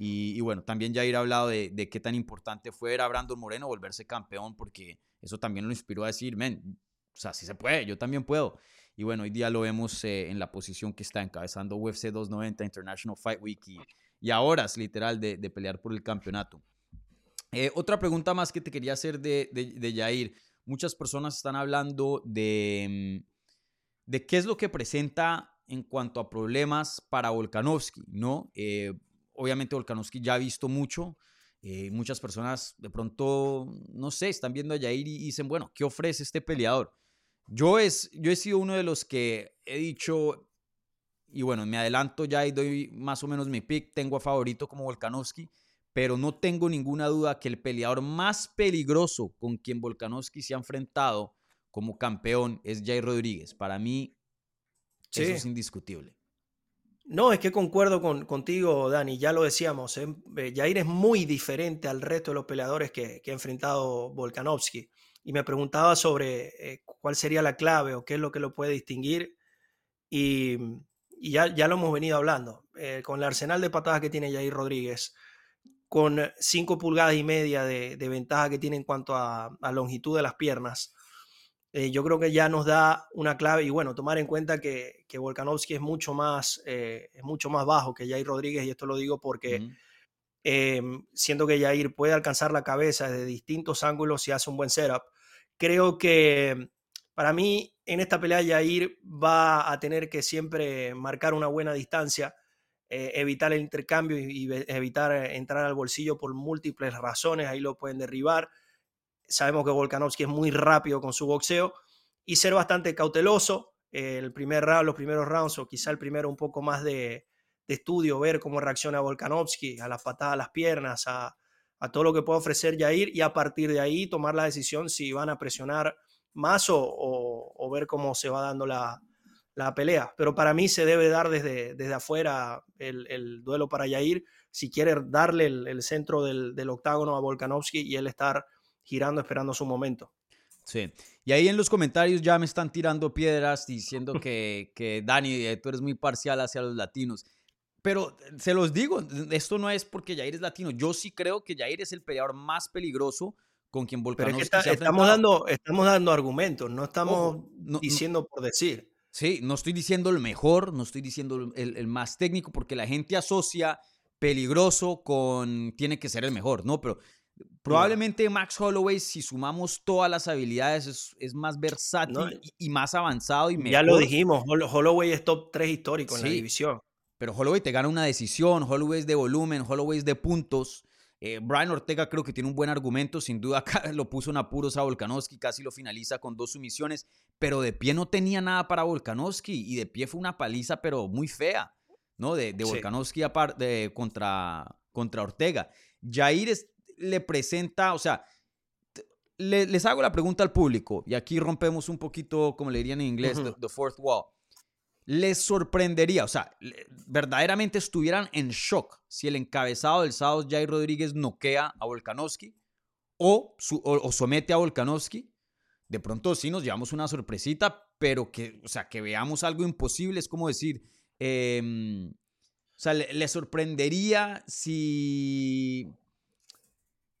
Y, bueno, también Jair ha hablado de, de, qué tan importante fue a Brandon Moreno volverse campeón, porque eso también lo inspiró a decir, men, o sea, sí se puede, yo también puedo. Y bueno, hoy día lo vemos eh, en la posición que está encabezando UFC 290 International Fight Week y, y es literal de, pelear por el campeonato. Eh, otra pregunta más que te quería hacer de, de, Jair. Muchas personas están hablando de, mm, de qué es lo que presenta en cuanto a problemas para Volkanovski, ¿no? Eh, obviamente Volkanovski ya ha visto mucho. muchas personas de pronto, no sé, están viendo a Jair y dicen, bueno, ¿qué ofrece este peleador? Yo, es, yo he sido uno de los que he dicho, y bueno, me adelanto ya y doy más o menos mi pick, tengo a favorito como Volkanovski, pero no tengo ninguna duda que el peleador más peligroso con quien Volkanovski se ha enfrentado como campeón es Jay Rodríguez. Para mí, eso es indiscutible. No, es que concuerdo con, contigo, Dani, ya lo decíamos, ¿eh? eh Jair es muy diferente al resto de los peleadores que, ha enfrentado Volkanovski. Y me preguntaba sobre eh, cuál sería la clave o qué es lo que lo puede distinguir. Y, ya, ya, lo hemos venido hablando. Eh, con el arsenal de patadas que tiene Jair Rodríguez, con cinco pulgadas y media de, ventaja que tiene en cuanto a, a longitud de las piernas, eh, yo creo que ya nos da una clave y bueno, tomar en cuenta que, que Volkanovski es mucho, más, eh, es mucho más bajo que Jair Rodríguez y esto lo digo porque em, siento que Jair puede alcanzar la cabeza desde distintos ángulos si hace un buen setup. Creo que para mí en esta pelea Jair va a tener que siempre marcar una buena distancia, eh, evitar el intercambio y evitar entrar al bolsillo por múltiples razones, ahí lo pueden derribar Sabemos que Volkanovski es muy rápido con su boxeo y ser bastante cauteloso. El primer round, los primeros rounds, o quizá el primero un poco más de, estudio, ver cómo reacciona Volkanovski a las patadas a las piernas, a, todo lo que puede ofrecer Jair y a partir de ahí tomar la decisión si van a presionar más o, ver cómo se va dando la, pelea. Pero para mí se debe dar desde, desde afuera el, duelo para Jair si quiere darle el, centro del, del, octágono a Volkanovski y él estar girando esperando su momento. Sí, y ahí en los comentarios ya me están tirando piedras diciendo que, que Dani, eh, tú eres muy parcial hacia los latinos. Pero se los digo, esto no es porque Jair es latino. Yo sí creo que Jair es el peleador más peligroso con quien Volkanovski Pero estamos dando estamos dando argumentos, no estamos diciendo por decir. Sí, no estoy diciendo el mejor, no estoy diciendo el, el, más técnico, porque la gente asocia peligroso con tiene que ser el mejor, ¿no? Pero Probablemente Max Holloway, si sumamos todas las habilidades, es, más versátil y, más avanzado. Y Ya lo dijimos, Holloway es top 3 histórico en la división. Pero Holloway te gana una decisión, Holloway es de volumen, Holloway es de puntos. Eh, Brian Ortega creo que tiene un buen argumento, sin duda <laughs> lo puso en apuros a Volkanovski, casi lo finaliza con dos sumisiones, pero de pie no tenía nada para Volkanovski y de pie fue una paliza, pero muy fea, ¿no? De, de Volkanovski contra, contra Ortega. Jair es, le presenta, o sea, les hago la pregunta al público y aquí rompemos un poquito, como le dirían en inglés, the, fourth wall. ¿Les sorprendería, o sea, verdaderamente estuvieran en shock si el encabezado del sábado, Jair Rodríguez, noquea a Volkanovski o, o, somete a Volkanovski? De pronto sí nos llevamos una sorpresita, pero que, o sea, que veamos algo imposible, es como decir, em, o sea, le, sorprendería si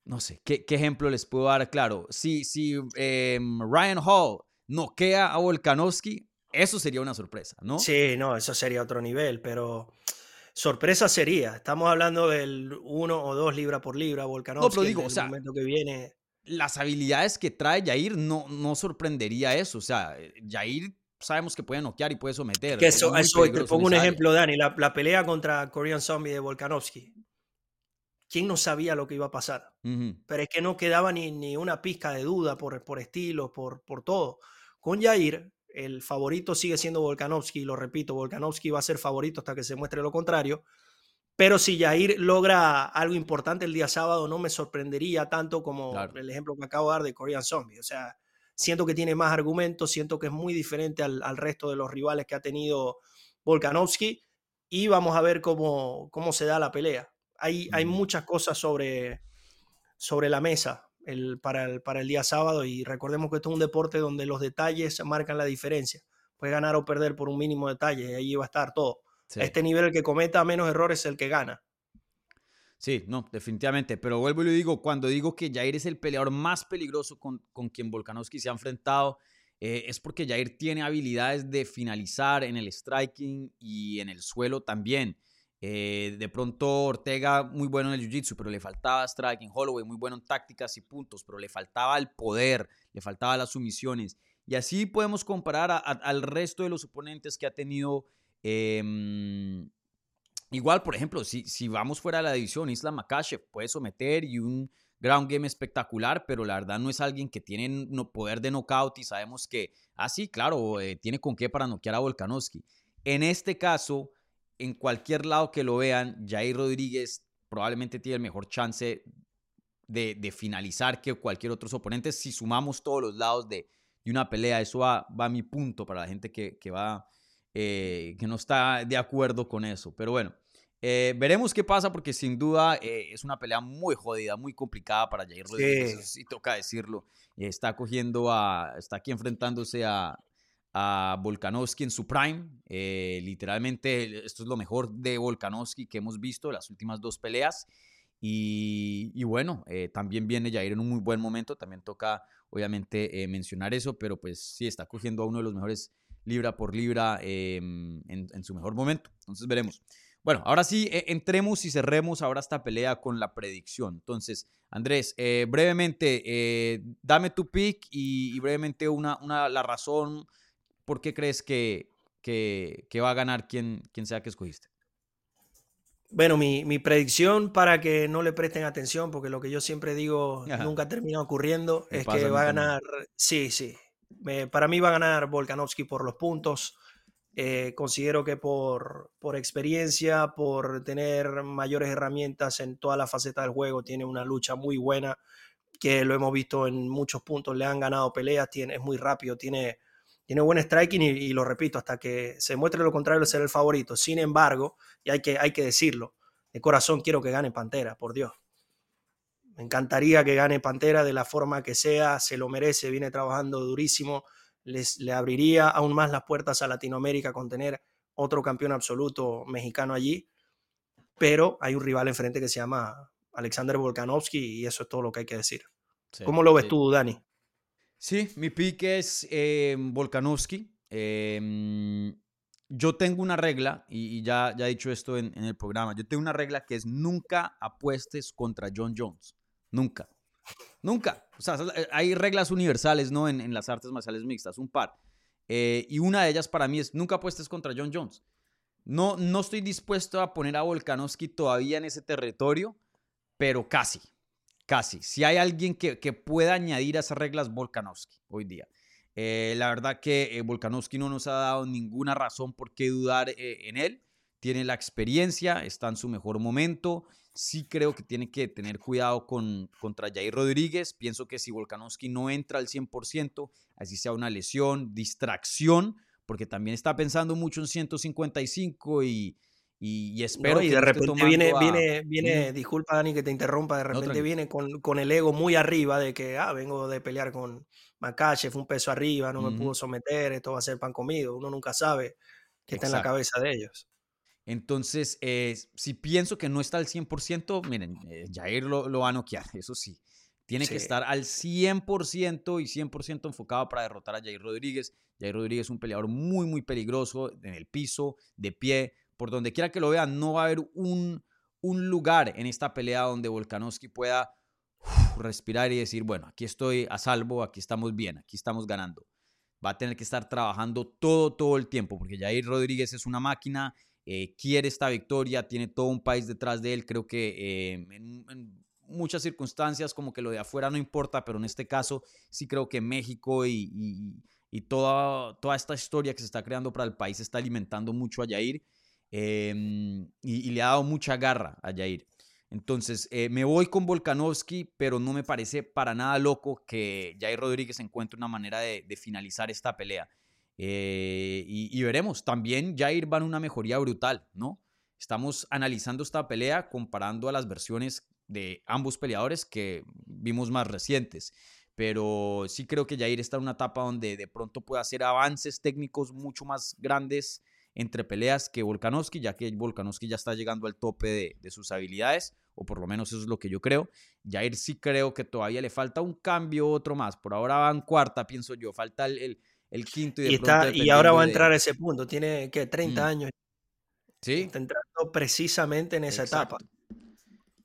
no sé, ¿qué, ejemplo les puedo dar? Claro, si, si em, Ryan Hall noquea a Volkanovski, eso sería una sorpresa, ¿no? Sí, no, eso sería otro nivel, pero sorpresa sería. Estamos hablando del uno o dos libra por libra, Volkanovski. No, pero digo, o sea, momento que viene. Las habilidades que trae Jair no, no sorprendería eso. O sea, Jair sabemos que puede noquear y puede someter. Que eso, te pongo un ejemplo, Dani. La, la, pelea contra Korean Zombie de Volkanovski. ¿quién no sabía lo que iba a pasar? Pero es que no quedaba ni, ni una pizca de duda por, por estilos, por, por todo. Con Jair, el favorito sigue siendo Volkanovski, lo repito, Volkanovski va a ser favorito hasta que se muestre lo contrario. Pero si Jair logra algo importante el día sábado, no me sorprendería tanto como el ejemplo que acabo de dar de Korean Zombie. O sea, siento que tiene más argumentos, siento que es muy diferente al, al resto de los rivales que ha tenido Volkanovski y vamos a ver cómo, cómo se da la pelea hay, hay muchas cosas sobre, sobre la mesa el, para, el, para el día sábado y recordemos que esto es un deporte donde los detalles marcan la diferencia. Puede ganar o perder por un mínimo detalle y ahí va a estar todo. A este nivel el que cometa menos errores es el que gana. Sí, no, definitivamente. Pero vuelvo y lo digo, cuando digo que Jair es el peleador más peligroso con, con quien Volkanovski se ha enfrentado, eh, es porque Jair tiene habilidades de finalizar en el striking y en el suelo también. Eh, de pronto Ortega muy bueno en el jiu-jitsu, pero le faltaba striking. Holloway muy bueno en tácticas y puntos, pero le faltaba el poder, le faltaba las sumisiones. Y así podemos comparar al resto de los oponentes que ha tenido. Em, igual, por ejemplo, si, si vamos fuera de la división, Islam Makashev puede someter y un ground game espectacular, pero la verdad no es alguien que tiene poder de knockout y sabemos que, ah, sí, claro, eh, tiene con qué para noquear a Volkanovski. En este caso, en cualquier lado que lo vean, Jair Rodríguez probablemente tiene el mejor chance de, finalizar que cualquier otro oponente si sumamos todos los lados de, una pelea. Eso va, a mi punto para la gente que, va eh, que no está de acuerdo con eso. Pero bueno, eh, veremos qué pasa porque sin duda eh, es una pelea muy jodida, muy complicada para Jair Rodríguez, sí. toca decirlo. está cogiendo a, está aquí enfrentándose a, a Volkanovski en su prime. literalmente esto es lo mejor de Volkanovski que hemos visto las últimas dos peleas. Y, y bueno, también viene Jair en un muy buen momento, también toca obviamente mencionar eso, pero pues sí, está cogiendo a uno de los mejores libra por libra em, en, su mejor momento. Entonces veremos. Bueno, ahora sí, e, entremos y cerremos ahora esta pelea con la predicción. Entonces, Andrés, eh, brevemente, eh, dame tu pick y, brevemente una, una, la razón por qué crees que, que, va a ganar quien, quien sea que escogiste. Bueno, mi, mi, predicción para que no le presten atención, porque lo que yo siempre digo nunca termina ocurriendo, es que va a ganar, sí, sí, para mí va a ganar Volkanovski por los puntos. Eh, considero que por, por, experiencia, por tener mayores herramientas en toda la faceta del juego, tiene una lucha muy buena, que lo hemos visto en muchos puntos, le han ganado peleas, tiene, es muy rápido, tiene, tiene buen striking y, lo repito, hasta que se muestre lo contrario, ser el favorito. Sin embargo, y hay que, hay que decirlo, de corazón quiero que gane Pantera, por Dios. Me encantaría que gane Pantera de la forma que sea, se lo merece, viene trabajando durísimo, les, le abriría aún más las puertas a Latinoamérica con tener otro campeón absoluto mexicano allí, pero hay un rival enfrente que se llama Alexander Volkanovski y eso es todo lo que hay que decir. ¿Cómo lo ves tú, Dani? Sí, mi pick es eh, Volkanovski. Em, yo tengo una regla, y, ya, ya he dicho esto en, el programa, yo tengo una regla que es nunca apuestes contra John Jones. Nunca. Nunca. O sea, eh, hay reglas universales, ¿no? En, las artes marciales mixtas, un par. Eh, y una de ellas para mí es nunca apuestes contra John Jones. No, no estoy dispuesto a poner a Volkanovski todavía en ese territorio, pero casi, casi. Si hay alguien que, pueda añadir a esas reglas, Volkanovski hoy día. Eh, la verdad que Volkanovski no nos ha dado ninguna razón por qué dudar en él. Tiene la experiencia, está en su mejor momento sí creo que tiene que tener cuidado con, contra Jair Rodríguez. Pienso que si Volkanovski no entra al 100%, así sea una lesión, distracción, porque también está pensando mucho en 155 y, y, espero y de repente viene, viene, viene, disculpa Dani que te interrumpa, de repente viene con, con, el ego muy arriba de que, ah, vengo de pelear con Makachev, un peso arriba, no me pudo someter, esto va a ser pan comido, uno nunca sabe qué está en la cabeza de ellos. Entonces, eh, si pienso que no está al 100%, miren, eh, Jair lo, lo, va a noquear, <laughs> eso sí. Tiene que estar al 100% y 100% enfocado para derrotar a Jair Rodríguez. Jair Rodríguez es un peleador muy, muy peligroso en el piso, de pie, por donde quiera que lo vean, no va a haber un, un lugar en esta pelea donde Volkanovski pueda respirar y decir, bueno, aquí estoy a salvo, aquí estamos bien, aquí estamos ganando. Va a tener que estar trabajando todo, todo el tiempo, porque Jair Rodríguez es una máquina eh, quiere esta victoria, tiene todo un país detrás de él. Creo que eh, en, muchas circunstancias como que lo de afuera no importa, pero en este caso sí creo que México y, toda, toda esta historia que se está creando para el país está alimentando mucho a Yair em, y, le ha dado mucha garra a Yair. Entonces, eh, me voy con Volkanovski, pero no me parece para nada loco que Jair Rodríguez encuentre una manera de finalizar esta pelea. Eh, y, veremos, también Jair va en una mejoría brutal, ¿no? Estamos analizando esta pelea comparando a las versiones de ambos peleadores que vimos más recientes. Pero sí creo que Jair está en una etapa donde de pronto puede hacer avances técnicos mucho más grandes entre peleas que Volkanovski, ya que Volkanovski ya está llegando al tope de, sus habilidades, o por lo menos eso es lo que yo creo. Jair sí creo que todavía le falta un cambio, otro más. Por ahora va en cuarta, pienso yo. Falta el, el quinto y, está, y ahora va a entrar a ese punto, tiene que 30 mm. años. Sí. Está entrando precisamente en esa etapa.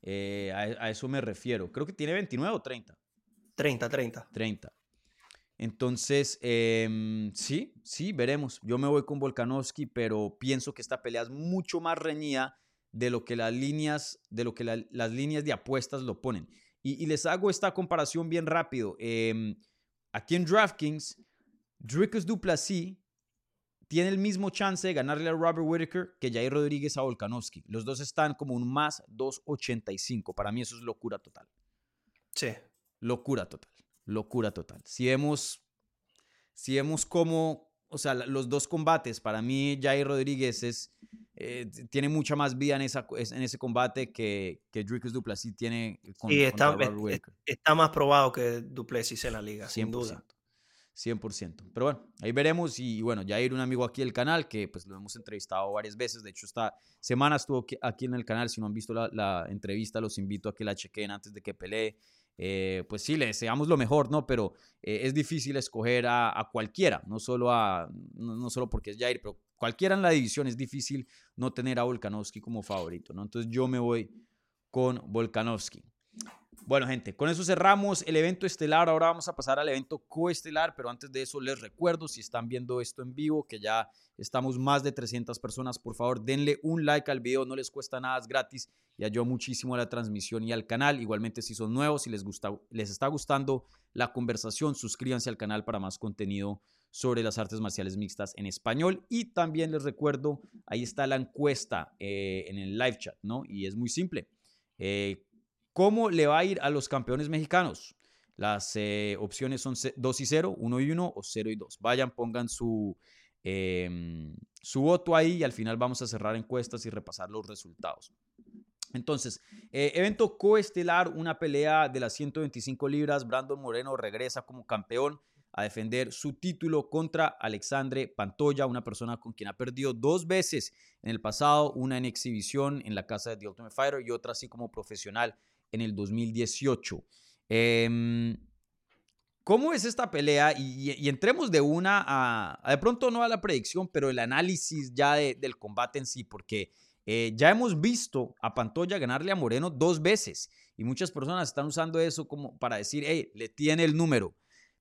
Eh, a, eso me refiero. Creo que tiene 29 o 30. 30, 30. 30. Entonces, em, sí, sí, veremos. Yo me voy con Volkanovski, pero pienso que esta pelea es mucho más reñida de lo que las líneas, de lo que las líneas de apuestas lo ponen. Y, les hago esta comparación bien rápido. Em, aquí en DraftKings, Dricus Duplessis tiene el mismo chance de ganarle a Robert Whitaker que Jair Rodríguez a Volkanovski. Los dos están como un más 2.85. Para mí eso es locura total. Sí. Locura total. Locura total. Si vemos, si vemos cómo, o sea, los dos combates, para mí Jair Rodríguez es, eh, tiene mucha más vida en, esa, en ese combate que, que Dricus Duplessis tiene con, sí, está, está, más probado que Duplessis en la liga, sin duda. 100%. Pero bueno, ahí veremos. Y, bueno, Jair, un amigo aquí del canal, que pues lo hemos entrevistado varias veces. De hecho, esta semana estuvo aquí en el canal. Si no han visto la, la entrevista, los invito a que la chequen antes de que pelee. Eh, pues sí, le deseamos lo mejor, ¿no? Pero eh, es difícil escoger a, cualquiera, no solo, a, no, solo porque es Jair, pero cualquiera en la división es difícil no tener a Volkanovski como favorito, ¿no? Entonces yo me voy con Volkanovski. Bueno, gente, con eso cerramos el evento estelar. Ahora vamos a pasar al evento coestelar, pero antes de eso les recuerdo, si están viendo esto en vivo, que ya estamos más de 300 personas, por favor denle un like al video, no les cuesta nada, es gratis y ayuda muchísimo a la transmisión y al canal. Igualmente, si son nuevos, si les, gusta, les está gustando la conversación, suscríbanse al canal para más contenido sobre las artes marciales mixtas en español. Y también les recuerdo, ahí está la encuesta eh, en el live chat, ¿no? Y es muy simple. Eh, ¿Cómo le va a ir a los campeones mexicanos? Las eh, opciones son 2 y 0, 1 y 1 o 0 y 2. Vayan, pongan su, em, su voto ahí y al final vamos a cerrar encuestas y repasar los resultados. Entonces, eh, evento coestelar, una pelea de las 125 libras. Brandon Moreno regresa como campeón a defender su título contra Alexandre Pantoya, una persona con quien ha perdido dos veces en el pasado, una en exhibición en la casa de The Ultimate Fighter y otra así como profesional en el 2018. Em, ¿Cómo es esta pelea? Y, entremos de una a, de pronto no a la predicción, pero el análisis ya del combate en sí, porque eh, ya hemos visto a Pantoya ganarle a Moreno dos veces y muchas personas están usando eso como para decir, hey, le tiene el número,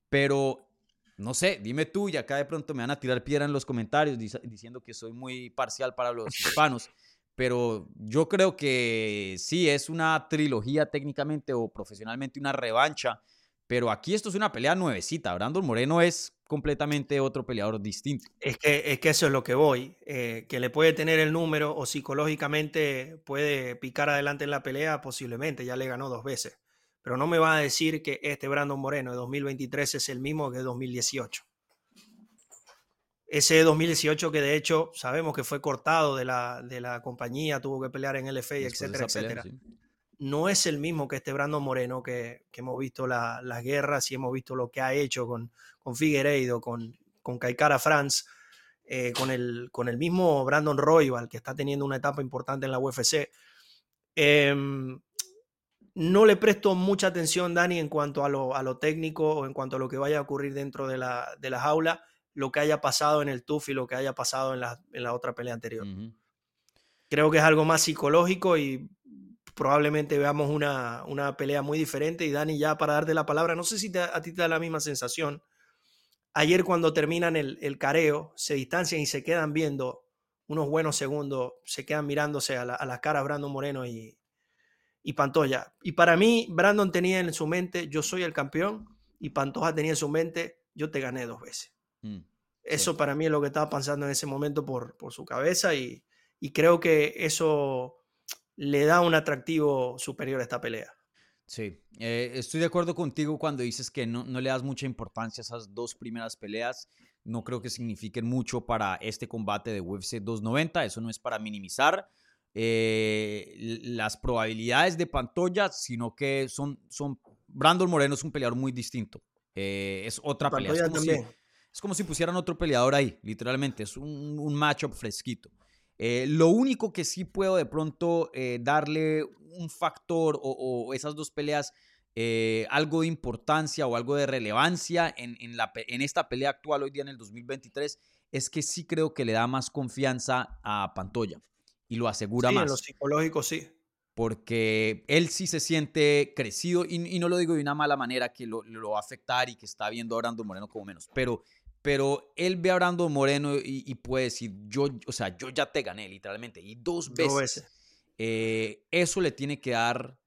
pero no sé, dime tú y acá de pronto me van a tirar piedra en los comentarios diciendo que soy muy parcial para los hispanos pero yo creo que sí, es una trilogía técnicamente o profesionalmente una revancha, pero aquí esto es una pelea nuevecita. Brandon Moreno es completamente otro peleador distinto. Es que, es que eso es lo que voy, eh, que le puede tener el número o psicológicamente puede picar adelante en la pelea, posiblemente, ya le ganó dos veces. Pero no me va a decir que este Brandon Moreno de 2023 es el mismo que 2018 ese 2018 que de hecho sabemos que fue cortado de la, de la compañía, tuvo que pelear en LFA, etcétera, etcétera. No es el mismo que este Brandon Moreno, que, que hemos visto las guerras y hemos visto lo que ha hecho con, con Figueiredo, con, con Caicara Franz, eh, con, el, con el mismo Brandon Royal, que está teniendo una etapa importante en la UFC. Em, no le presto mucha atención, Dani, en cuanto a lo, a lo técnico o en cuanto a lo que vaya a ocurrir dentro de la, de la jaula lo que haya pasado en el TUF y lo que haya pasado en la, en la otra pelea anterior. Creo que es algo más psicológico y probablemente veamos una, una, pelea muy diferente. Y Dani, ya para darte la palabra, no sé si a ti te da la misma sensación. Ayer cuando terminan el, el careo, se distancian y se quedan viendo unos buenos segundos, se quedan mirándose a, la, a las caras Brandon Moreno y, y Pantoya. Y para mí, Brandon tenía en su mente, yo soy el campeón, y Pantoja tenía en su mente, yo te gané dos veces. Mm, eso para mí es lo que estaba pensando en ese momento por, por su cabeza y, y, creo que eso le da un atractivo superior a esta pelea. Sí, eh, estoy de acuerdo contigo cuando dices que no, no, le das mucha importancia a esas dos primeras peleas. No creo que signifiquen mucho para este combate de UFC 290. Eso no es para minimizar eh, las probabilidades de Pantoya, sino que son, son... Brandon Moreno es un peleador muy distinto. Eh, es otra pelea. Es como si pusieran otro peleador ahí, literalmente. Es un, un matchup fresquito. Eh, lo único que sí puedo de pronto eh, darle un factor o, esas dos peleas, eh, algo de importancia o algo de relevancia en, en, la, en esta pelea actual hoy día en el 2023, es que sí creo que le da más confianza a Pantoya y lo asegura más. En lo psicológico sí. Porque él sí se siente crecido y, no lo digo de una mala manera que lo, lo, va a afectar y que está viendo a Brandon Moreno como menos, pero pero él ve a Brando Moreno y, puede decir, yo, o sea, yo ya te gané literalmente, y dos veces. Eh, eso le tiene que dar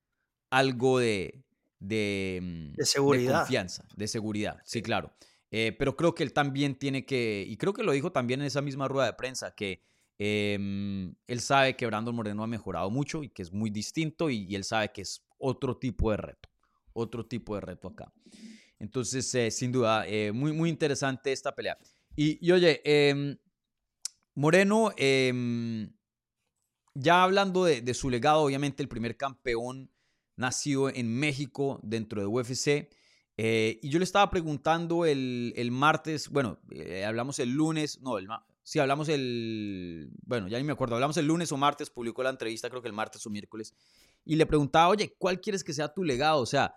algo de, de, mm, seguridad. confianza, de seguridad, sí, claro. Eh, pero creo que él también tiene que, y creo que lo dijo también en esa misma rueda de prensa, que em, él sabe que Brandon Moreno ha mejorado mucho y que es muy distinto y él sabe que es otro tipo de reto, otro tipo de reto acá. Entonces, eh, sin duda, eh, muy, muy interesante esta pelea. Y, oye, em, Moreno, em, ya hablando de, su legado, obviamente el primer campeón nacido en México dentro de UFC. Eh, y yo le estaba preguntando el, martes, bueno, hablamos el lunes, no, el, sí, hablamos el, bueno, ya ni me acuerdo, hablamos el lunes o martes, publicó la entrevista, creo que el martes o miércoles, y le preguntaba, oye, ¿cuál quieres que sea tu legado? O sea,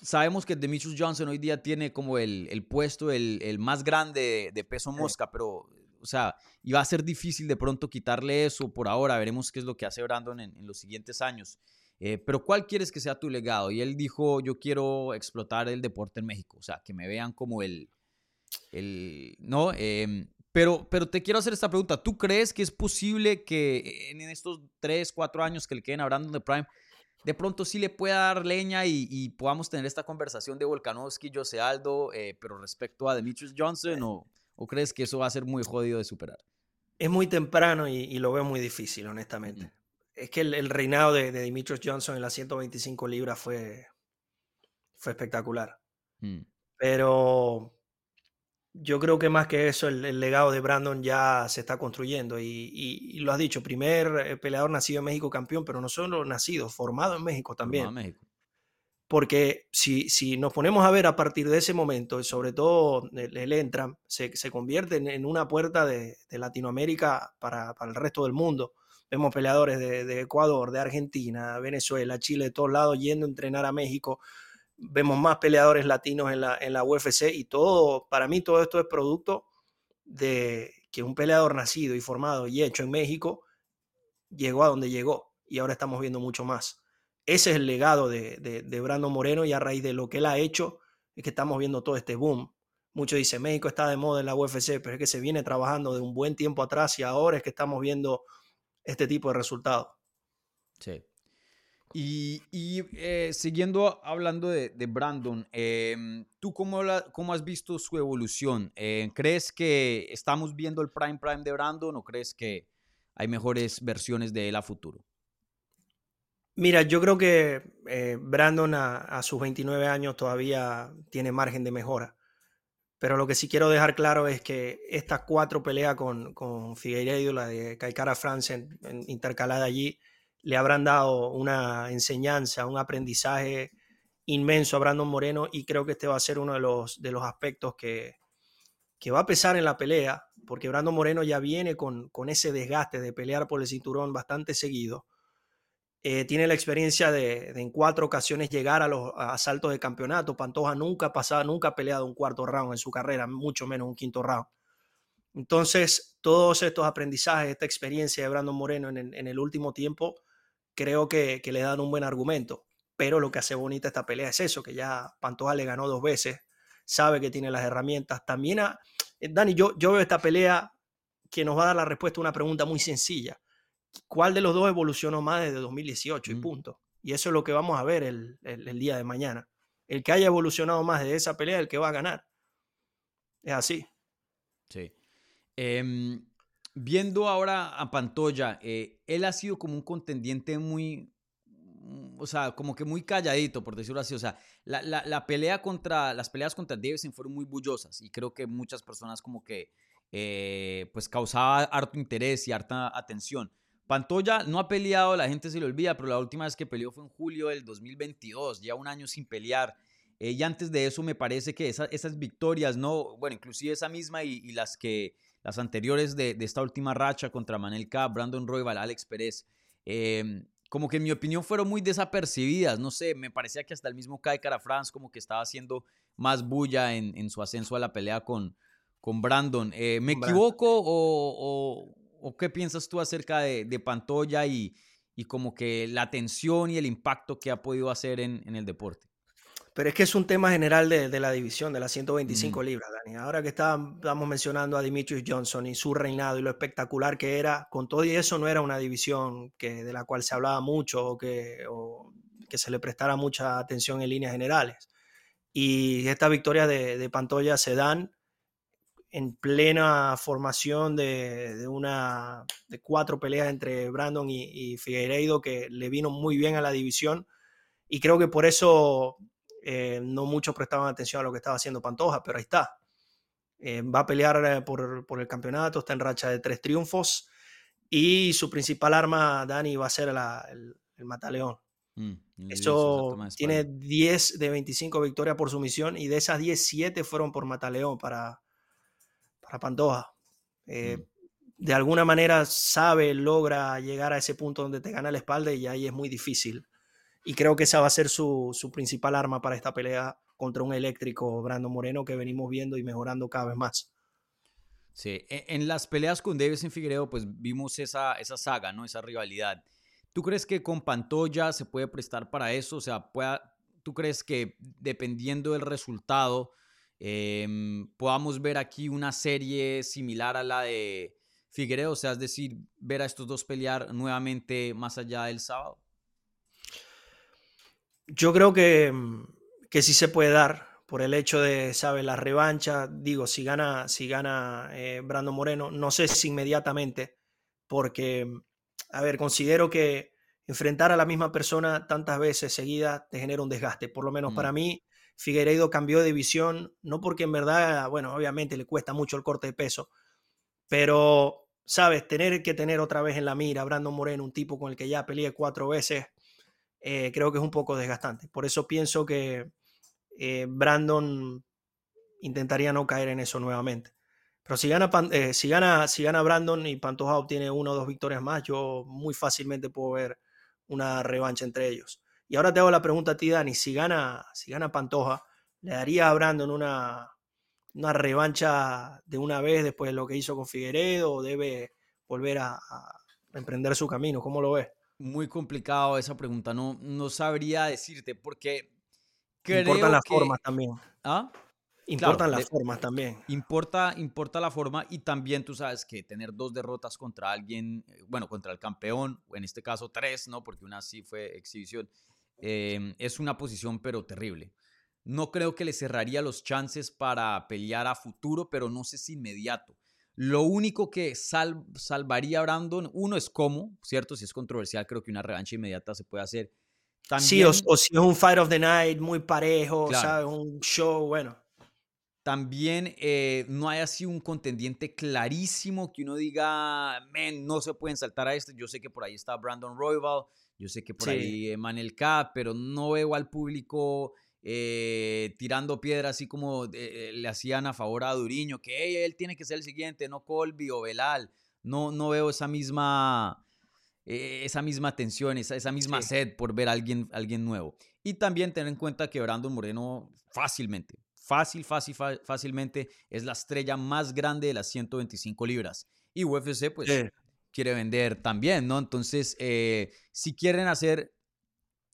sabemos que Demetrius Johnson hoy día tiene como el, puesto, el, más grande de, peso mosca, pero, o sea, iba a ser difícil de pronto quitarle eso por ahora, veremos qué es lo que hace Brandon en, en los siguientes años. Eh, pero ¿cuál quieres que sea tu legado? Y él dijo, yo quiero explotar el deporte en México, o sea, que me vean como el, el ¿no? Em, pero, pero te quiero hacer esta pregunta, ¿tú crees que es posible que en estos 3, 4 años que le queden a Brandon de Prime, de pronto sí le pueda dar leña y, podamos tener esta conversación de Volkanovski, Jose Aldo, eh, pero respecto a Demetrius Johnson, o, o, crees que eso va a ser muy jodido de superar? Es muy temprano y, lo veo muy difícil, honestamente es que el, reinado de, de, Dimitrios Johnson en las 125 libras fue, fue espectacular. Mm. Pero yo creo que más que eso, el, legado de Brandon ya se está construyendo. Y, lo has dicho, primer eh, peleador nacido en México campeón, pero no solo nacido, formado en México también. Porque si, si, nos ponemos a ver a partir de ese momento, sobre todo el, el Entram, se, se convierte en, una puerta de, Latinoamérica para, para, el resto del mundo. Vemos peleadores de, Ecuador, de Argentina, Venezuela, Chile, de todos lados yendo a entrenar a México. Vemos más peleadores latinos en la, en la UFC y todo, para mí todo esto es producto de que un peleador nacido y formado y hecho en México llegó a donde llegó y ahora estamos viendo mucho más. Ese es el legado de, de, Brando Moreno y a raíz de lo que él ha hecho es que estamos viendo todo este boom. Muchos dicen México está de moda en la UFC, pero es que se viene trabajando de un buen tiempo atrás y ahora es que estamos viendo este tipo de resultados. Sí. Y, eh, siguiendo hablando de, Brandon, em, ¿tú cómo, cómo, has visto su evolución? Eh, ¿Crees que estamos viendo el prime prime de Brandon o crees que hay mejores versiones de él a futuro? Mira, yo creo que eh, Brandon a, a, sus 29 años todavía tiene margen de mejora. Pero lo que sí quiero dejar claro es que estas cuatro peleas con, con Figueiredo, la de Caicara France intercalada allí, le habrán dado una enseñanza, un aprendizaje inmenso a Brandon Moreno y creo que este va a ser uno de los, de los aspectos que, que va a pesar en la pelea, porque Brandon Moreno ya viene con, con ese desgaste de pelear por el cinturón bastante seguido eh, tiene la experiencia de, en cuatro ocasiones llegar a los asaltos de campeonato. Pantoja nunca ha pasado, nunca ha peleado un cuarto round en su carrera, mucho menos un quinto round. Entonces, todos estos aprendizajes, esta experiencia de Brandon Moreno en, el último tiempo, creo que, le dan un buen argumento. Pero lo que hace bonita esta pelea es eso, que ya Pantoja le ganó dos veces, sabe que tiene las herramientas. También, a, eh, Dani, yo, yo veo esta pelea que nos va a dar la respuesta a una pregunta muy sencilla cuál de los dos evolucionó más desde 2018 y mm. punto. Y eso es lo que vamos a ver el, día de mañana. El que haya evolucionado más de esa pelea es el que va a ganar. Es así. Sí. Em, viendo ahora a Pantoya, eh, él ha sido como un contendiente muy, o sea, como que muy calladito, por decirlo así. O sea, la, pelea contra, las peleas contra Davison fueron muy bullosas y creo que muchas personas como que, eh, pues causaba harto interés y harta atención. Pantoya no ha peleado, la gente se lo olvida, pero la última vez que peleó fue en julio del 2022, ya un año sin pelear. Eh, y antes de eso me parece que esas victorias, no, bueno, inclusive esa misma y, las que las anteriores de, esta última racha contra Manel K, Brandon Royval, Alex Pérez, em, como que en mi opinión fueron muy desapercibidas, no sé, me parecía que hasta el mismo Kai Cara France como que estaba haciendo más bulla en, su ascenso a la pelea con, con Brandon. Eh, ¿Me equivoco o, ¿O qué piensas tú acerca de, de Pantoya y, y, como que la atención y el impacto que ha podido hacer en, en el deporte? Pero es que es un tema general de, de la división, de las 125 libras, Dani. Ahora que estamos mencionando a Dimitrius Johnson y su reinado y lo espectacular que era, con todo y eso no era una división que, de la cual se hablaba mucho o que, o que se le prestara mucha atención en líneas generales. Y estas victorias de, de Pantoya se dan en plena formación de, una de cuatro peleas entre Brandon y, Figueiredo que le vino muy bien a la división y creo que por eso eh, no muchos prestaban atención a lo que estaba haciendo Pantoja, pero ahí está. Eh, va a pelear eh, por, el campeonato, está en racha de tres triunfos y su principal arma, Dani, va a ser el, mataleón. Mm, eso tiene 10 de 25 victorias por sumisión y de esas 10, 7 fueron por mataleón para, para Pantoja. Eh, mm. De alguna manera sabe, logra llegar a ese punto donde te gana la espalda y ahí es muy difícil. Y creo que esa va a ser su, su principal arma para esta pelea contra un eléctrico Brando Moreno que venimos viendo y mejorando cada vez más. Sí, e, en las peleas con Davis en Figueiredo, pues vimos esa, esa saga, ¿no? Esa rivalidad. ¿Tú crees que con Pantoya se puede prestar para eso? O sea, pueda, ¿tú crees que dependiendo del resultado em, podamos ver aquí una serie similar a la de Figueiredo? O sea, es decir, ver a estos dos pelear nuevamente más allá del sábado. Yo creo que que sí se puede dar por el hecho de, ¿sabes? La revancha, digo, si gana, si gana eh, Brando Moreno, no sé si inmediatamente, porque, a ver, considero que enfrentar a la misma persona tantas veces seguidas te genera un desgaste. Por lo menos para mm. mí, Figueiredo cambió de división, no porque en verdad, bueno, obviamente le cuesta mucho el corte de peso, pero, ¿sabes? Tener que tener otra vez en la mira a Brandon Moreno, un tipo con el que ya peleé cuatro veces, eh, creo que es un poco desgastante. Por eso pienso que, eh, Brandon intentaría no caer en eso nuevamente. Pero si gana, eh, si gana, si gana Brandon y Pantoja obtiene una o dos victorias más, yo muy fácilmente puedo ver una revancha entre ellos. Y ahora te hago la pregunta a ti, Dani, si gana, si gana Pantoja, ¿le daría a Brandon una, una revancha de una vez después de lo que hizo con Figueredo o debe volver a, emprender su camino? ¿Cómo lo ves? Muy complicado esa pregunta, no, no sabría decirte, porque Importan las formas también. ¿Ah? Importan las formas también. Importa, importa la forma y también tú sabes que tener dos derrotas contra alguien, eh, bueno, contra el campeón, en este caso tres, ¿no? Porque una sí fue exhibición, em, es una posición pero terrible. No creo que le cerraría los chances para pelear a futuro, pero no sé si inmediato. Lo único que salvaría a Brandon, uno es cómo, ¿cierto? Si es controversial, creo que una revancha inmediata se puede hacer sí, o, si es un Fight of the Night muy parejo, ¿sabes? Un show, bueno. También eh, no hay así un contendiente clarísimo que uno diga, men, no se pueden saltar a este. Yo sé que por ahí está Brandon Royval, yo sé que por ahí Manel K, pero no veo al público eh, tirando piedras así como eh, le hacían a favor a Duriño, que él tiene que ser el siguiente, no Colby o Belal. No, no veo esa misma e-, esa misma tensión, esa, esa misma sed por ver a alguien, alguien nuevo. Y también tener en cuenta que Brandon Moreno fácilmente, fácil, fácil, fácilmente es la estrella más grande de las 125 libras. Y UFC pues quiere vender también, ¿no? Entonces, eh, si quieren hacer,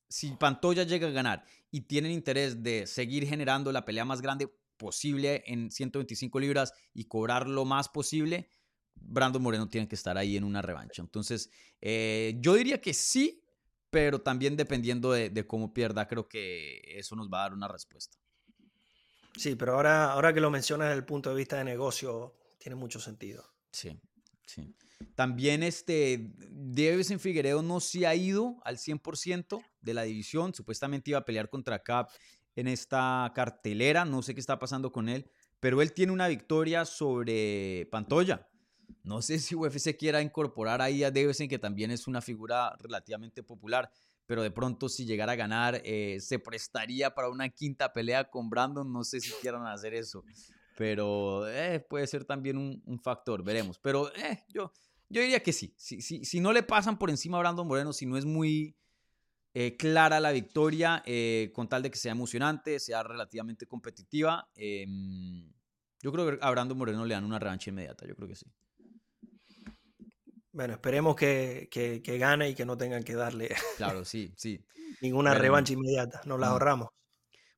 si Pantoya llega a ganar y tienen interés de seguir generando la pelea más grande posible en 125 libras y cobrar lo más posible, Brandon Moreno tiene que estar ahí en una revancha. Entonces, eh, yo diría que sí, pero también dependiendo de, cómo pierda, creo que eso nos va a dar una respuesta. Sí, pero ahora, ahora que lo mencionas desde el punto de vista de negocio, tiene mucho sentido. Sí, sí. También este, en Figueredo no se ha ido al 100% de la división. Supuestamente iba a pelear contra Cap en esta cartelera. No sé qué está pasando con él. Pero él tiene una victoria sobre Pantoya. No sé si UFC quiera incorporar ahí a Davison, que también es una figura relativamente popular, pero de pronto si llegara a ganar, eh, se prestaría para una quinta pelea con Brandon. No sé si quieran hacer eso, pero eh, puede ser también un, factor, veremos. Pero eh, yo, yo diría que sí. Si, si, no le pasan por encima a Brandon Moreno, si no es muy clara la victoria, con tal de que sea emocionante, sea relativamente competitiva, em, yo creo que a Brandon Moreno le dan una revancha inmediata, yo creo que sí. Bueno, esperemos que, gane y que no tengan que darle <laughs> claro, sí, sí. ninguna revancha inmediata, nos la ahorramos.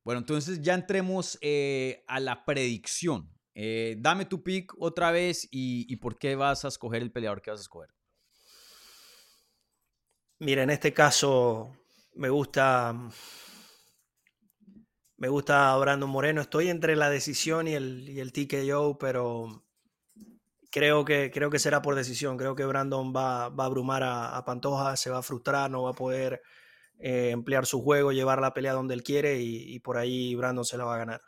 Bueno, entonces ya entremos eh, a la predicción. Eh, dame tu pick otra vez y, por qué vas a escoger el peleador que vas a escoger. Mira, en este caso me gusta. Me gusta Brandon Moreno. Estoy entre la decisión y el, y el pero creo que, creo que será por decisión. Creo que Brandon va, va a abrumar a, Pantoja, se va a frustrar, no va a poder eh, emplear su juego, llevar la pelea donde él quiere y, por ahí Brandon se la va a ganar.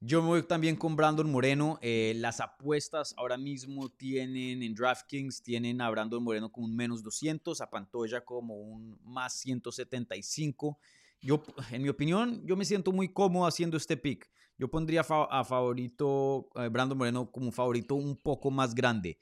Yo me voy también con Brandon Moreno. Eh, las apuestas ahora mismo tienen en DraftKings, tienen a Brandon Moreno como un menos 200, a Pantoya como un más 175. Yo, en mi opinión, yo me siento muy cómodo haciendo este pick. Yo pondría a favorito, eh, Brandon Moreno como un favorito un poco más grande.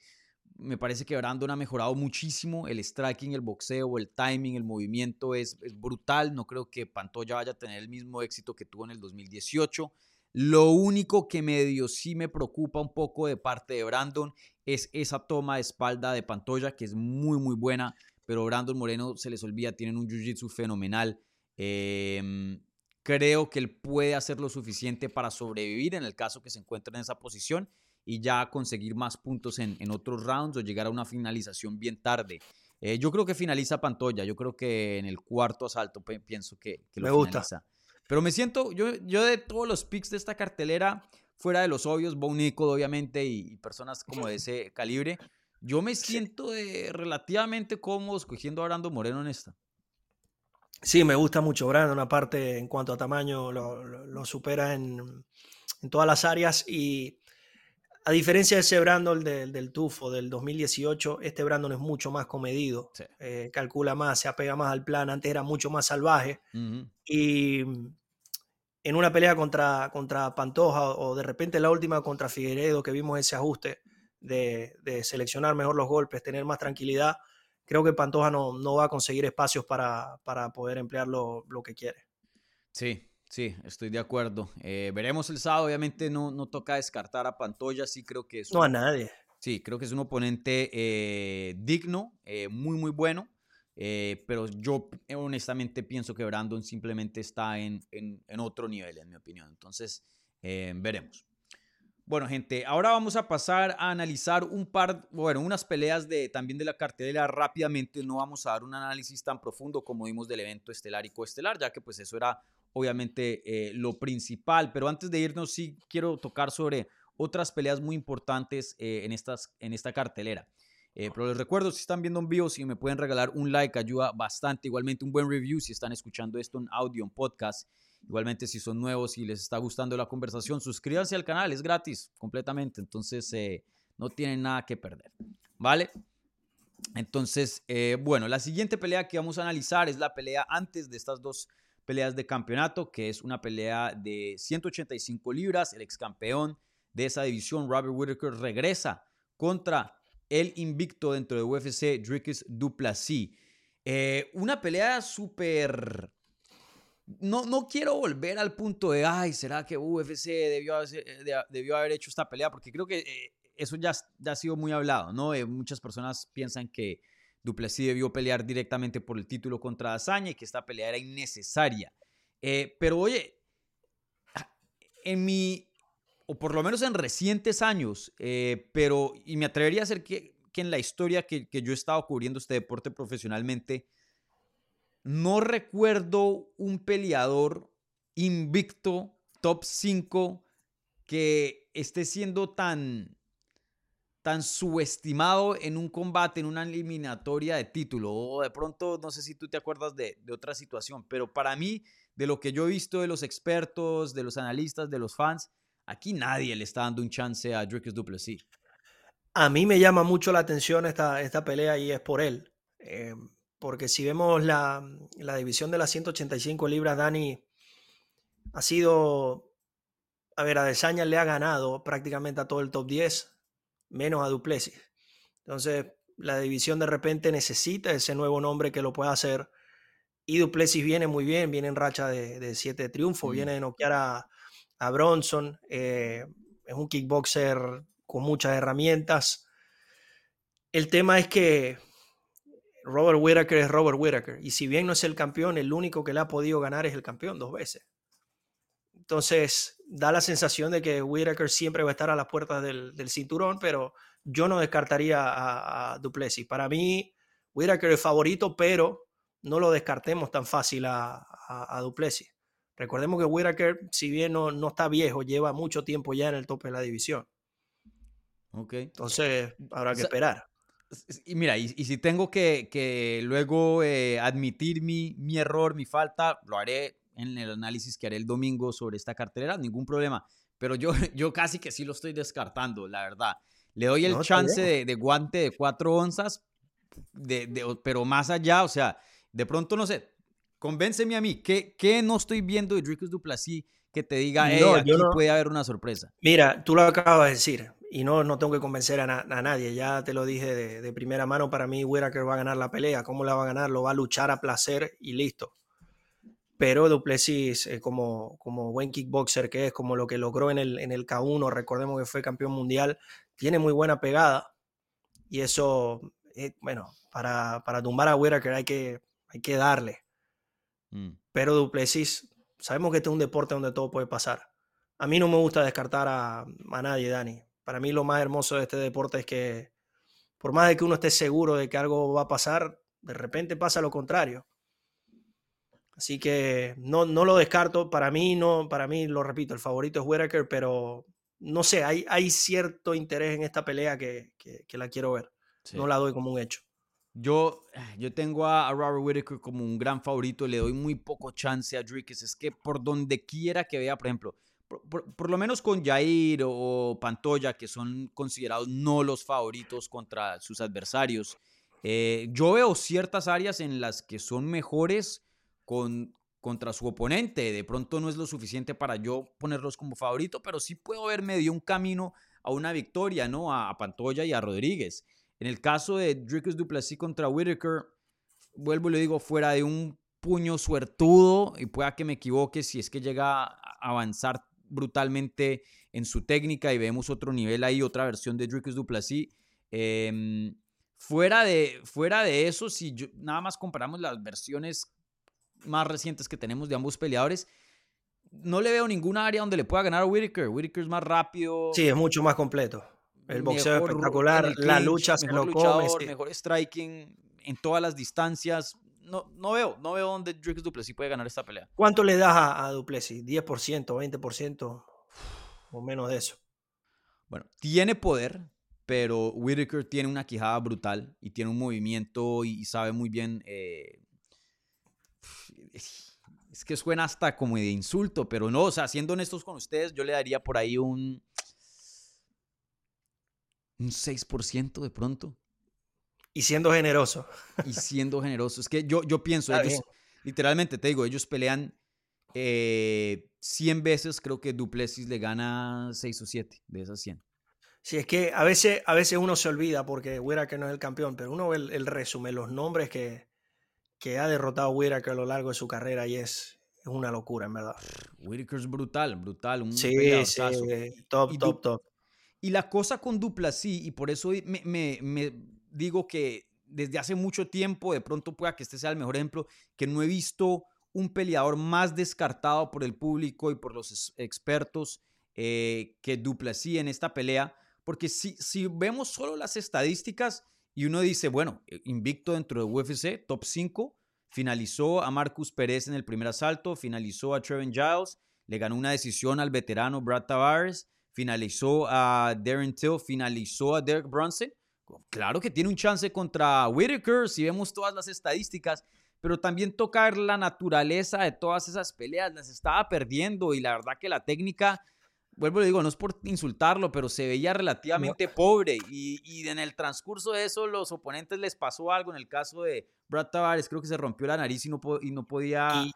Me parece que Brandon ha mejorado muchísimo. El striking, el boxeo, el timing, el movimiento es, es brutal. No creo que Pantoya vaya a tener el mismo éxito que tuvo en el 2018. Lo único que medio sí me preocupa un poco de parte de Brandon es esa toma de espalda de Pantoya, que es muy, muy buena, pero Brandon Moreno se les olvida, tienen un jiu-jitsu fenomenal. Em, creo que él puede hacer lo suficiente para sobrevivir en el caso que se encuentre en esa posición y ya conseguir más puntos en, otros rounds o llegar a una finalización bien tarde. Eh, yo creo que finaliza Pantoya, yo creo que en el cuarto asalto pienso que, que lo me finaliza. Pero me siento, yo, yo de todos los picks de esta cartelera, fuera de los obvios, Bo obviamente y, personas como de ese calibre, yo me siento relativamente cómodo escogiendo a Brando Moreno en esta. Sí, me gusta mucho Brandon, aparte en cuanto a tamaño lo, supera en, todas las áreas y a diferencia de ese Brandon del, del Tufo del 2018, este Brandon es mucho más comedido, eh, calcula más, se apega más al plan, antes era mucho más salvaje. Y en una pelea contra, contra Pantoja o de repente la última contra Figueredo que vimos ese ajuste de, de seleccionar mejor los golpes, tener más tranquilidad, creo que Pantoja no, no va a conseguir espacios para, para poder emplear lo, lo, que quiere. Sí, sí, estoy de acuerdo. Eh, veremos el sábado, obviamente no, no toca descartar a Pantoya, sí creo que es... no a nadie. Sí, creo que es un oponente eh, digno, eh, muy, muy bueno, pero yo honestamente pienso que Brandon simplemente está en, en, en otro nivel, en mi opinión. Entonces, veremos. Bueno, gente, ahora vamos a pasar a analizar un par, bueno, unas peleas de, también de la cartelera rápidamente. No vamos a dar un análisis tan profundo como vimos del evento estelar y coestelar, ya que pues eso era obviamente eh, lo principal. Pero antes de irnos, sí quiero tocar sobre otras peleas muy importantes eh, en, estas, en esta cartelera. Eh, pero les recuerdo, si están viendo en vivo, si me pueden regalar un like, ayuda bastante. Igualmente un buen review si están escuchando esto en audio, en podcast. Igualmente, si son nuevos y les está gustando la conversación, suscríbanse al canal, es gratis completamente, entonces eh, no tienen nada que perder, ¿vale? Entonces, bueno, la siguiente pelea que vamos a analizar es la pelea antes de estas dos peleas de campeonato, que es una pelea de 185 libras, el ex campeón de esa división, Robert Whittaker, regresa contra el invicto dentro de UFC, Dricus Duplessis. Eh, una pelea súper no, no quiero volver al punto de, ay, ¿será que UFC debió, eh, debió haber hecho esta pelea? Porque creo que eh, eso ya, ya, ha sido muy hablado, ¿no? Muchas personas piensan que Duplessis debió pelear directamente por el título contra Azaña y que esta pelea era innecesaria. pero oye, en mi, o por lo menos en recientes años, pero, y me atrevería a decir que, que en la historia que, que yo he estado cubriendo este deporte profesionalmente, no recuerdo un peleador invicto, top 5, que esté siendo tan, tan subestimado en un combate, en una eliminatoria de título. O de pronto, no sé si tú te acuerdas de, otra situación, pero para mí, de lo que yo he visto de los expertos, de los analistas, de los fans, aquí nadie le está dando un chance a Dricus Duplessis. A mí me llama mucho la atención esta, esta pelea y es por él. Eh, porque si vemos la, división de las 185 libras, Dani ha sido, a ver, a Desaña le ha ganado prácticamente a todo el top 10, menos a Duplessis. Entonces, la división de repente necesita ese nuevo nombre que lo pueda hacer. Y Duplessis viene muy bien, viene en racha de, siete triunfos, viene de noquear a, a Bronson. Eh, es un kickboxer con muchas herramientas. El tema es que Robert Whittaker es Robert Whittaker. Y si bien no es el campeón, el único que le ha podido ganar es el campeón dos veces. Entonces, da la sensación de que Whittaker siempre va a estar a las puertas del, cinturón, pero yo no descartaría a, Duplessis. Para mí, Whittaker es favorito, pero no lo descartemos tan fácil a, Duplessis. Recordemos que Whittaker, si bien no, no, está viejo, lleva mucho tiempo ya en el tope de la división. Ok. Entonces, habrá que esperar. Y mira, y, si tengo que, luego eh, admitir mi, mi, error, mi falta, lo haré en el análisis que haré el domingo sobre esta cartelera, ningún problema. pero yo, <laughs> yo casi que sí lo estoy descartando, la verdad. Le doy el chance de, guante de cuatro onzas, de, pero más allá, o sea, de pronto no sé, convénceme a mí, ¿qué, qué no estoy viendo de Dricus Duplessis que te diga, hey, aquí puede haber una sorpresa? Mira, tú lo acabas de decir, y no, no tengo que convencer a, nadie, ya te lo dije de, primera mano, para mí Whitaker va a ganar la pelea, ¿cómo la va a ganar? Lo va a luchar a placer y listo. Pero Duplessis, eh, como, como buen kickboxer que es, como lo que logró en el, en el K1, recordemos que fue campeón mundial, tiene muy buena pegada. Y eso, eh, bueno, para, para, tumbar a Whitaker hay que, hay que darle. Mm. Pero Duplessis, sabemos que este es un deporte donde todo puede pasar. A mí no me gusta descartar a, a nadie, Dani. Para mí lo más hermoso de este deporte es que por más de que uno esté seguro de que algo va a pasar, de repente pasa lo contrario. Así que no, no lo descarto. Para mí, no, para mí, lo repito, el favorito es Whitaker, pero no sé, hay, hay cierto interés en esta pelea que, que, la quiero ver. No la doy como un hecho. Yo, yo tengo a, Robert Whitaker como un gran favorito, le doy muy poco chance a Dricus. Es que por donde quiera que vea, por ejemplo, por, lo menos con Jair o Pantoya, que son considerados no los favoritos contra sus adversarios, eh, yo veo ciertas áreas en las que son mejores con, contra su oponente. De pronto no es lo suficiente para yo ponerlos como favorito, pero sí puedo ver medio un camino a una victoria, ¿no? A, Pantoya y a Rodríguez. En el caso de Dricus Duplessis contra Whitaker, vuelvo y le digo, fuera de un puño suertudo, y pueda que me equivoque si es que llega a avanzar brutalmente en su técnica y vemos otro nivel ahí, otra versión de Dricus Duplessis. Em, fuera, de, fuera de eso, si nada más comparamos las versiones más recientes que tenemos de ambos peleadores, no le veo ninguna área donde le pueda ganar a Whitaker. Whitaker es más rápido. Sí, es mucho más completo. El boxeo es espectacular, la lucha se lo come. Mejor striking en todas las distancias. No, no veo, no veo dónde Drix Duplessis puede ganar esta pelea. ¿Cuánto le das a, a Duplessis? ¿10%, 20% o menos de eso? Bueno, tiene poder, pero Whitaker tiene una quijada brutal y tiene un movimiento y, sabe muy bien eh, es que suena hasta como de insulto, pero no, o sea, siendo honestos con ustedes, yo le daría por ahí un, un 6% de pronto. Y siendo generoso. Y siendo generoso. Es que yo, yo pienso, ellos, literalmente te digo, ellos pelean 100 eh, veces, creo que Duplessis le gana 6 o 7 de esas 100. Sí, es que a veces, a veces uno se olvida porque que no es el campeón, pero uno ve el, el resumen, los nombres que, que ha derrotado a Whitaker a lo largo de su carrera y es, es una locura, en verdad. Whitaker es brutal, brutal. Un sí, sí, top, top, top. Y la cosa con Duplasí, y por eso me, me, me, digo que desde hace mucho tiempo, de pronto pueda que este sea el mejor ejemplo, que no he visto un peleador más descartado por el público y por los expertos eh, que Duplasí en esta pelea, porque si, si vemos solo las estadísticas, y uno dice, bueno, eh, invicto dentro de UFC, top 5, finalizó a Marcus Pérez en el primer asalto, finalizó a Trevin Giles, le ganó una decisión al veterano Brad Tavares, finalizó a Darren Till, finalizó a Derek Brunson. Claro que tiene un chance contra Whitaker si vemos todas las estadísticas, pero también tocar la naturaleza de todas esas peleas, las estaba perdiendo y la verdad que la técnica vuelvo le digo, no es por insultarlo, pero se veía relativamente pobre y, en el transcurso de eso los oponentes les pasó algo. En el caso de Brad Tavares, creo que se rompió la nariz y no, y no podía...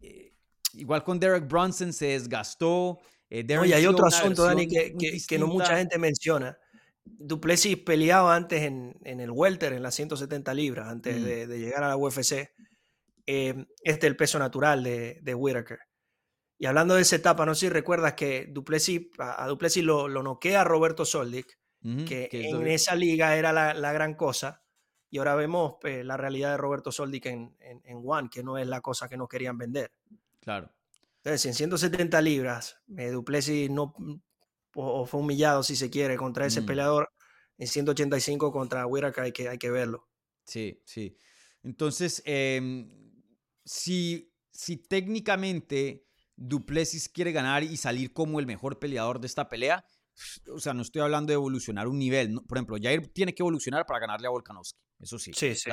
Eh, igual con Derek Brunson se desgastó. Eh, Oye, hay otro asunto, Dani, que, que, no mucha gente menciona. Duplessis peleaba antes en, en, el welter, en las 170 libras, antes mm. de, llegar a la UFC. Eh, este es el peso natural de, de Whitaker. Y hablando de esa etapa, no sé si recuerdas que Duplessis, a Duplessis lo, lo noquea a Roberto Soldic, que, en esa liga era la, la, gran cosa. Y ahora vemos pues, la realidad de Roberto Soldic en, en, en, One, que no es la cosa que no querían vender. Claro. Entonces, en 170 libras, eh, Duplessis no o, fue humillado, si se quiere, contra ese mm. peleador. En 185 contra Whitaker hay que, hay que verlo. Sí, sí. Entonces, em, si, si técnicamente Duplessis quiere ganar y salir como el mejor peleador de esta pelea, o sea, no estoy hablando de evolucionar un nivel. Por ejemplo, Jair tiene que evolucionar para ganarle a Volkanovski. Eso sí. Sí, sí.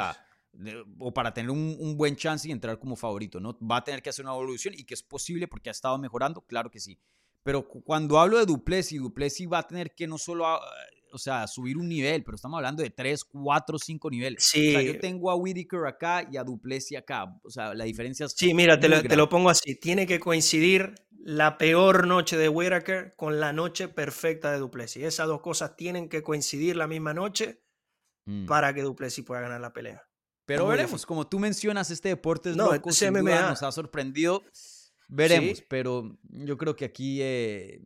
O, para tener un, buen chance y entrar como favorito, ¿no? Va a tener que hacer una evolución y que es posible porque ha estado mejorando, claro que sí. pero cuando hablo de Duplessis, Duplessis va a tener que no solo, o sea, subir un nivel, pero estamos hablando de 3, 4, 5 niveles. Sí. O sea, yo tengo a Whitaker acá y a Duplessis acá. O sea, la diferencia es Sí, mira, te lo, te lo pongo así. Tiene que coincidir la peor noche de Whitaker con la noche perfecta de Duplessis. Esas dos cosas tienen que coincidir la misma noche Mm. para que Duplessis pueda ganar la pelea. Pero muy veremos, como tú mencionas, este deporte es No, loco, sin duda nos ha sorprendido. Veremos, Sí. pero yo creo que aquí eh,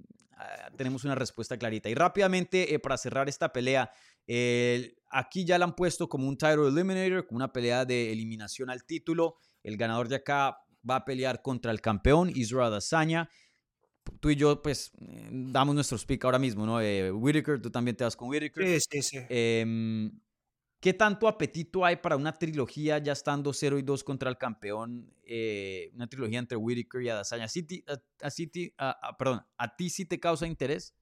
tenemos una respuesta clarita. Y rápidamente, eh, para cerrar esta pelea, eh, aquí ya la han puesto como un title eliminator, como una pelea de eliminación al título. El ganador de acá va a pelear contra el campeón, Israel Adesanya. Tú y yo, pues, eh, damos nuestro speak ahora mismo, ¿no? Eh, Whitaker, tú también te vas con Whitaker. Sí, sí, sí. ¿Qué tanto apetito hay para una trilogía ya estando 0 y 2 contra el campeón? eh, una trilogía entre Whitaker y Adesanya. ¿A, ti- a- perdón, ¿A ti sí te causa interés?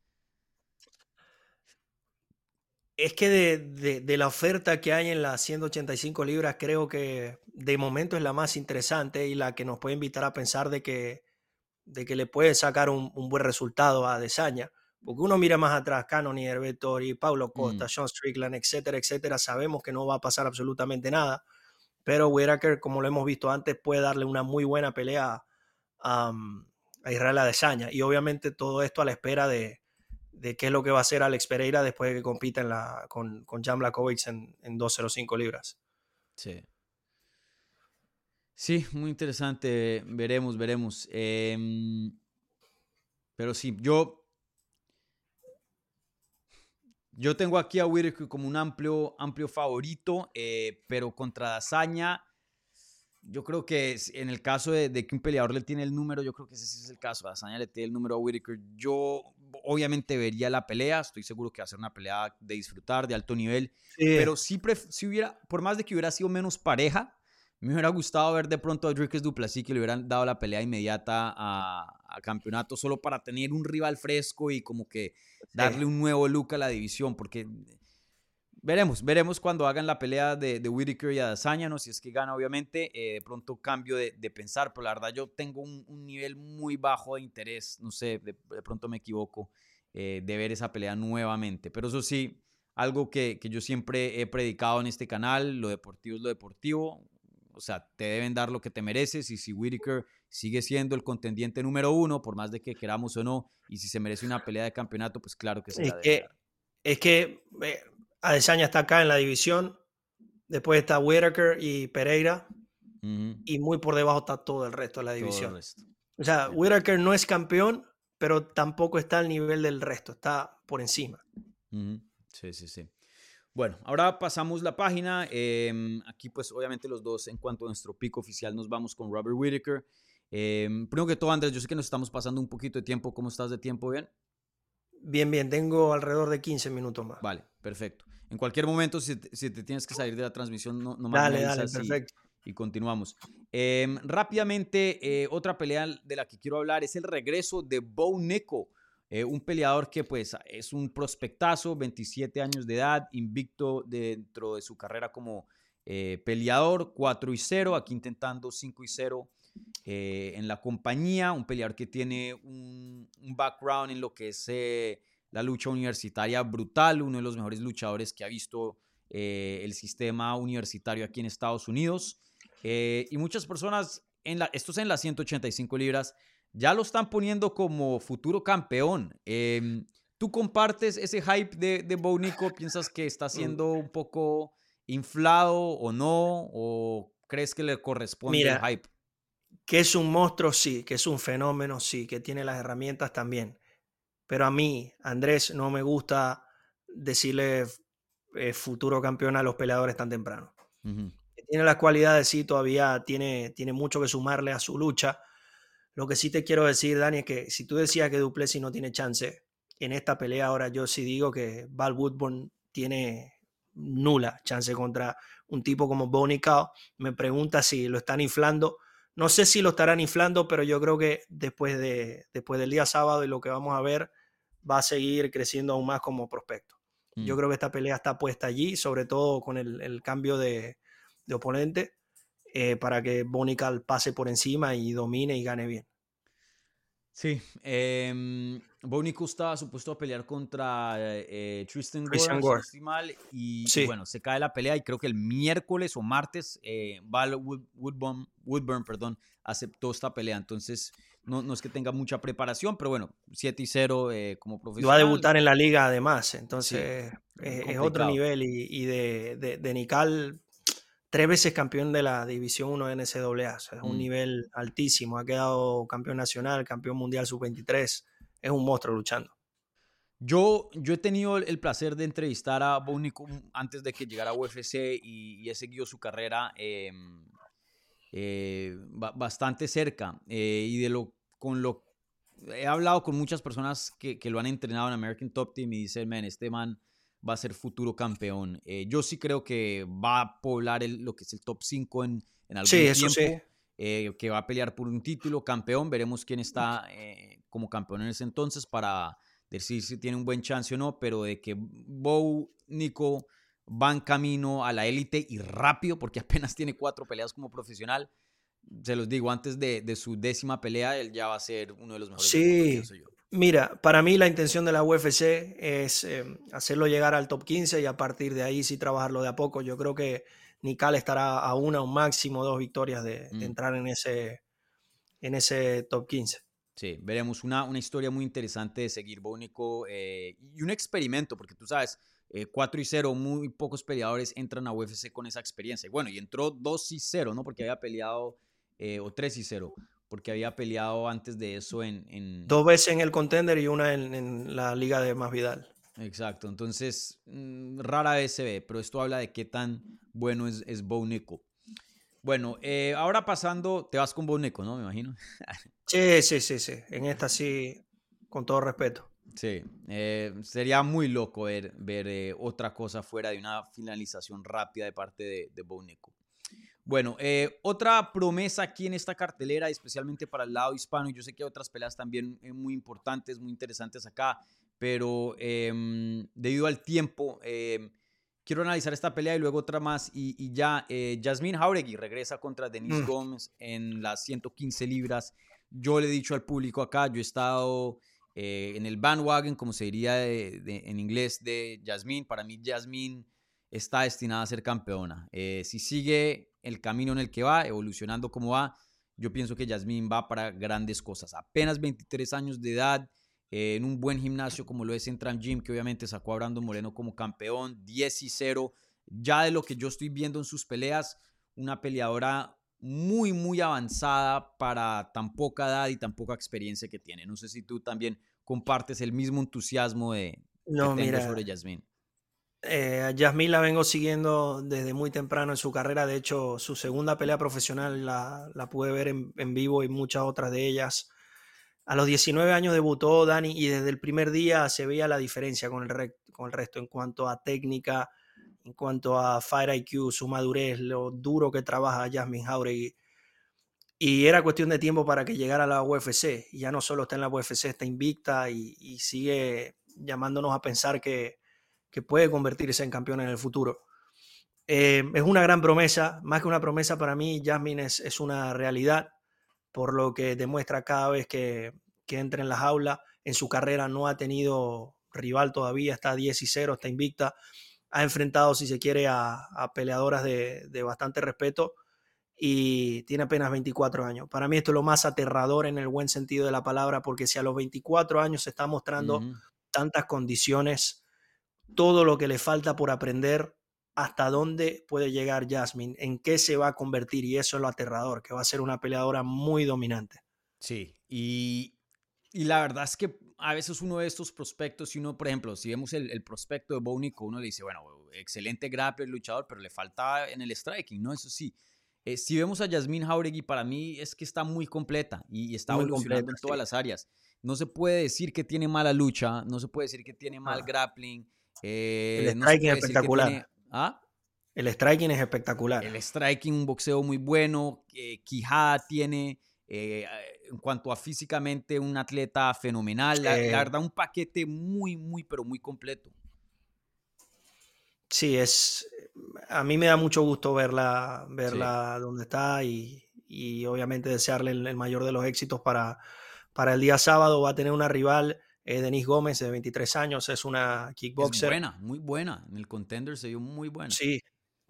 Es que de la oferta que hay en las 185 libras, creo que de momento es la más interesante y la que nos puede invitar a pensar de que, de que le puede sacar un, un buen resultado a Desaña. Porque uno mira más atrás, Canoni, Herbetori, Paulo Costa, Mm. Sean Strickland, etcétera, etcétera. Sabemos que no va a pasar absolutamente nada. Pero Whitaker, como lo hemos visto antes, puede darle una muy buena pelea a, a Israel Adesanya. Y obviamente todo esto a la espera de, de qué es lo que va a hacer Alex Pereira después de que compita en la, con, con Jan Blachowicz en, en 205 libras. Sí. Sí, muy interesante. Veremos, veremos. Em, pero sí, yo. Yo tengo aquí a Whitaker como un amplio, amplio favorito, eh, pero contra Dazaña, yo creo que en el caso de, de que un peleador le tiene el número, yo creo que ese sí es el caso. Dazaña le tiene el número a Whitaker. Yo obviamente vería la pelea, estoy seguro que va a ser una pelea de disfrutar, de alto nivel. Pero sí, si hubiera, por más de que hubiera sido menos pareja, me hubiera gustado ver de pronto a Dricus Duplessis que le hubieran dado la pelea inmediata a, a campeonato solo para tener un rival fresco y como que darle un nuevo look a la división, porque veremos, veremos cuando hagan la pelea de, de Whitaker y Adesanya, ¿no? Si es que gana, obviamente, eh, de pronto cambio de, de pensar, pero la verdad yo tengo un, un nivel muy bajo de interés, no sé, de, de pronto me equivoco, eh, de ver esa pelea nuevamente, pero eso sí, algo que, que yo siempre he predicado en este canal, lo deportivo es lo deportivo, o sea, te deben dar lo que te mereces y si Whitaker sigue siendo el contendiente número uno, por más de que queramos o no, y si se merece una pelea de campeonato, pues claro que se Es la debe que, dar. es que eh, Adesanya está acá en la división, después está Whitaker y Pereira, y muy por debajo está todo el resto de la división. O sea, Sí. Whitaker no es campeón, pero tampoco está al nivel del resto, está por encima. Sí, sí, sí. Bueno, ahora pasamos la página. em, aquí, pues, obviamente, los dos, en cuanto a nuestro pico oficial, nos vamos con Robert Whitaker. Em, primero que todo, Andrés, yo sé que nos estamos pasando un poquito de tiempo. ¿Cómo estás de tiempo? ¿Bien? Bien, bien, tengo alrededor de 15 minutos más. Vale, perfecto. En cualquier momento, si te, si te tienes que salir de la transmisión, no, no dale, dale, perfecto. y continuamos. Em, rápidamente, eh, otra pelea de la que quiero hablar es el regreso de Bo Nico, eh, un peleador que pues es un prospectazo, 27 años de edad, invicto dentro de su carrera como eh, peleador, 4 y 0, aquí intentando 5 y 0 eh, en la compañía, un peleador que tiene un, un background en lo que es eh, la lucha universitaria brutal, uno de los mejores luchadores que ha visto eh, el sistema universitario aquí en Estados Unidos. Eh, y muchas personas, en la, esto es en las 185 libras, ya lo están poniendo como futuro campeón. Eh, ¿Tú compartes ese hype de, de Bo Nico? ¿Piensas que está siendo un poco inflado o no? ¿O crees que le corresponde Mira, el hype? Que es un monstruo, sí, que es un fenómeno, sí, que tiene las herramientas también. Pero a mí, Andrés, no me gusta decirle eh, futuro campeón a los peleadores tan temprano. Ujú, Tiene las cualidades, sí, todavía tiene, tiene mucho que sumarle a su lucha. Lo que sí te quiero decir, Dani, es que si tú decías que Duplessis no tiene chance en esta pelea, ahora yo sí digo que Val Woodburn tiene nula chance contra un tipo como Bonnie Cow. Me pregunta si lo están inflando. No sé si lo estarán inflando, pero yo creo que después, de, después del día sábado y lo que vamos a ver, va a seguir creciendo aún más como prospecto. Yo mm. creo que esta pelea está puesta allí, sobre todo con el, el cambio de, de oponente, eh, para que Bonical pase por encima y domine y gane bien. Sí, eh, estaba supuesto a pelear contra eh, Tristan Gore, y, bueno, se cae la pelea y creo que el miércoles o martes eh, Val Woodburn, perdón, aceptó esta pelea, entonces no, no, es que tenga mucha preparación, pero bueno, 7 y 0 eh, como profesional. va a debutar en la liga además, entonces es, otro nivel y, de, de, de Nical tres veces campeón de la División 1 de NCAA. es un mm. nivel altísimo. Ha quedado campeón nacional, campeón mundial sub-23. Es un monstruo luchando. Yo, yo he tenido el placer de entrevistar a Bonico antes de que llegara a UFC y, he seguido su carrera em, eh, bastante cerca. Eh, y de lo, con lo, he hablado con muchas personas que, que, lo han entrenado en American Top Team y dicen, man, este man va a ser futuro campeón. Eh, yo sí creo que va a poblar lo que es el top 5 en, en algún sí, tiempo. sí. Eh, que va a pelear por un título, campeón. Veremos quién está eh, como campeón en ese entonces para decir si tiene un buen chance o no. Pero de que Bo Nico va en camino a la élite y rápido, porque <laughs> apenas tiene cuatro peleas como profesional. Se los digo, antes de, de su décima pelea, él ya va a ser uno de los mejores. Sí, Mira, para mí la intención de la UFC es em, hacerlo llegar al top 15 y a partir de ahí sí trabajarlo de a poco. Yo creo que Nikal estará a una o máximo dos victorias de, mm. entrar en ese, en ese top 15. Sí, veremos una, una historia muy interesante de seguir Bónico eh, y un experimento, porque tú sabes, 4 eh, y 0, muy pocos peleadores entran a UFC con esa experiencia. Bueno, y entró 2 y 0, ¿no? Porque había peleado, eh, o 3 y 0 porque había peleado antes de eso en... Dos veces en el contender y una en, la liga de Más Vidal. Exacto, entonces mm, rara vez se ve, pero esto habla de qué tan bueno es, es Bo Bueno, eh, ahora pasando, te vas con Bo ¿no? Me imagino. <laughs> sí, sí, sí, sí. En esta sí, con todo respeto. Sí, eh, sería muy loco ver, ver eh, otra cosa fuera de una finalización rápida de parte de, de bueno, eh, otra promesa aquí en esta cartelera, especialmente para el lado hispano, yo sé que hay otras peleas también eh, muy importantes, muy interesantes acá, pero em, debido al tiempo, em, quiero analizar esta pelea y luego otra más. Y, ya, eh, Jasmine Jauregui regresa contra Denise mm. Gómez en las 115 libras. Yo le he dicho al público acá, yo he estado en el bandwagon, como se diría en inglés, de Jasmine. Para mí, Jasmine está destinada a ser campeona. si sigue el camino en el que va, evolucionando como va, yo pienso que Yasmín va para grandes cosas. Apenas 23 años de edad, eh, en un buen gimnasio como lo es Entram Gym, que obviamente sacó a Brandon Moreno como campeón, 10 y 0. Ya de lo que yo estoy viendo en sus peleas, una peleadora muy, muy avanzada para tan poca edad y tan poca experiencia que tiene. No sé si tú también compartes el mismo entusiasmo de, no, que sobre Yasmín. Eh, la vengo siguiendo desde muy temprano en su carrera. De hecho, su segunda pelea profesional la, la pude ver en, en, vivo y muchas otras de ellas. A los 19 años debutó Dani y desde el primer día se veía la diferencia con el, con el resto en cuanto a técnica, en cuanto a Fire IQ, su madurez, lo duro que trabaja Jasmine Jauregui. Y era cuestión de tiempo para que llegara a la UFC. Y ya no solo está en la UFC, está invicta y sigue llamándonos a pensar que, que puede convertirse en campeón en el futuro. Eh, es una gran promesa, más que una promesa para mí, Jasmine es, una realidad, por lo que demuestra cada vez que, entra en la jaula. En su carrera no ha tenido rival todavía, está 10 y 0, está invicta. Ha enfrentado, si se quiere, a, peleadoras de, bastante respeto y tiene apenas 24 años. Para mí esto es lo más aterrador en el buen sentido de la palabra, porque si a los 24 años se está mostrando tantas condiciones todo lo que le falta por aprender, hasta dónde puede llegar Jasmine, en qué se va a convertir, y eso es lo aterrador, que va a ser una peleadora muy dominante. Sí, y, y la verdad es que a veces uno de estos prospectos, si uno, por ejemplo, si vemos el, prospecto de Bonico, uno le dice, bueno, excelente grappler, luchador, pero le falta en el striking, ¿no? Eso sí. Eh, si vemos a Jasmine Jauregui, para mí es que está muy completa y, está evolucionando en todas las áreas. No se puede decir que tiene mala lucha, no se puede decir que tiene mal ah. grappling, el eh, striking es espectacular. ¿Ah? El striking es espectacular. El striking, un boxeo muy bueno. Eh, Quijada tiene, eh, en cuanto a físicamente, un atleta fenomenal. La, verdad, un paquete muy, muy, pero muy completo. Sí, es. A mí me da mucho gusto verla, verla donde está y, obviamente desearle el, mayor de los éxitos para, Para el día sábado va a tener una rival, eh, Denise Gómez, de 23 años, es una kickboxer. Es buena, muy buena. En el contender se dio muy buena. Sí,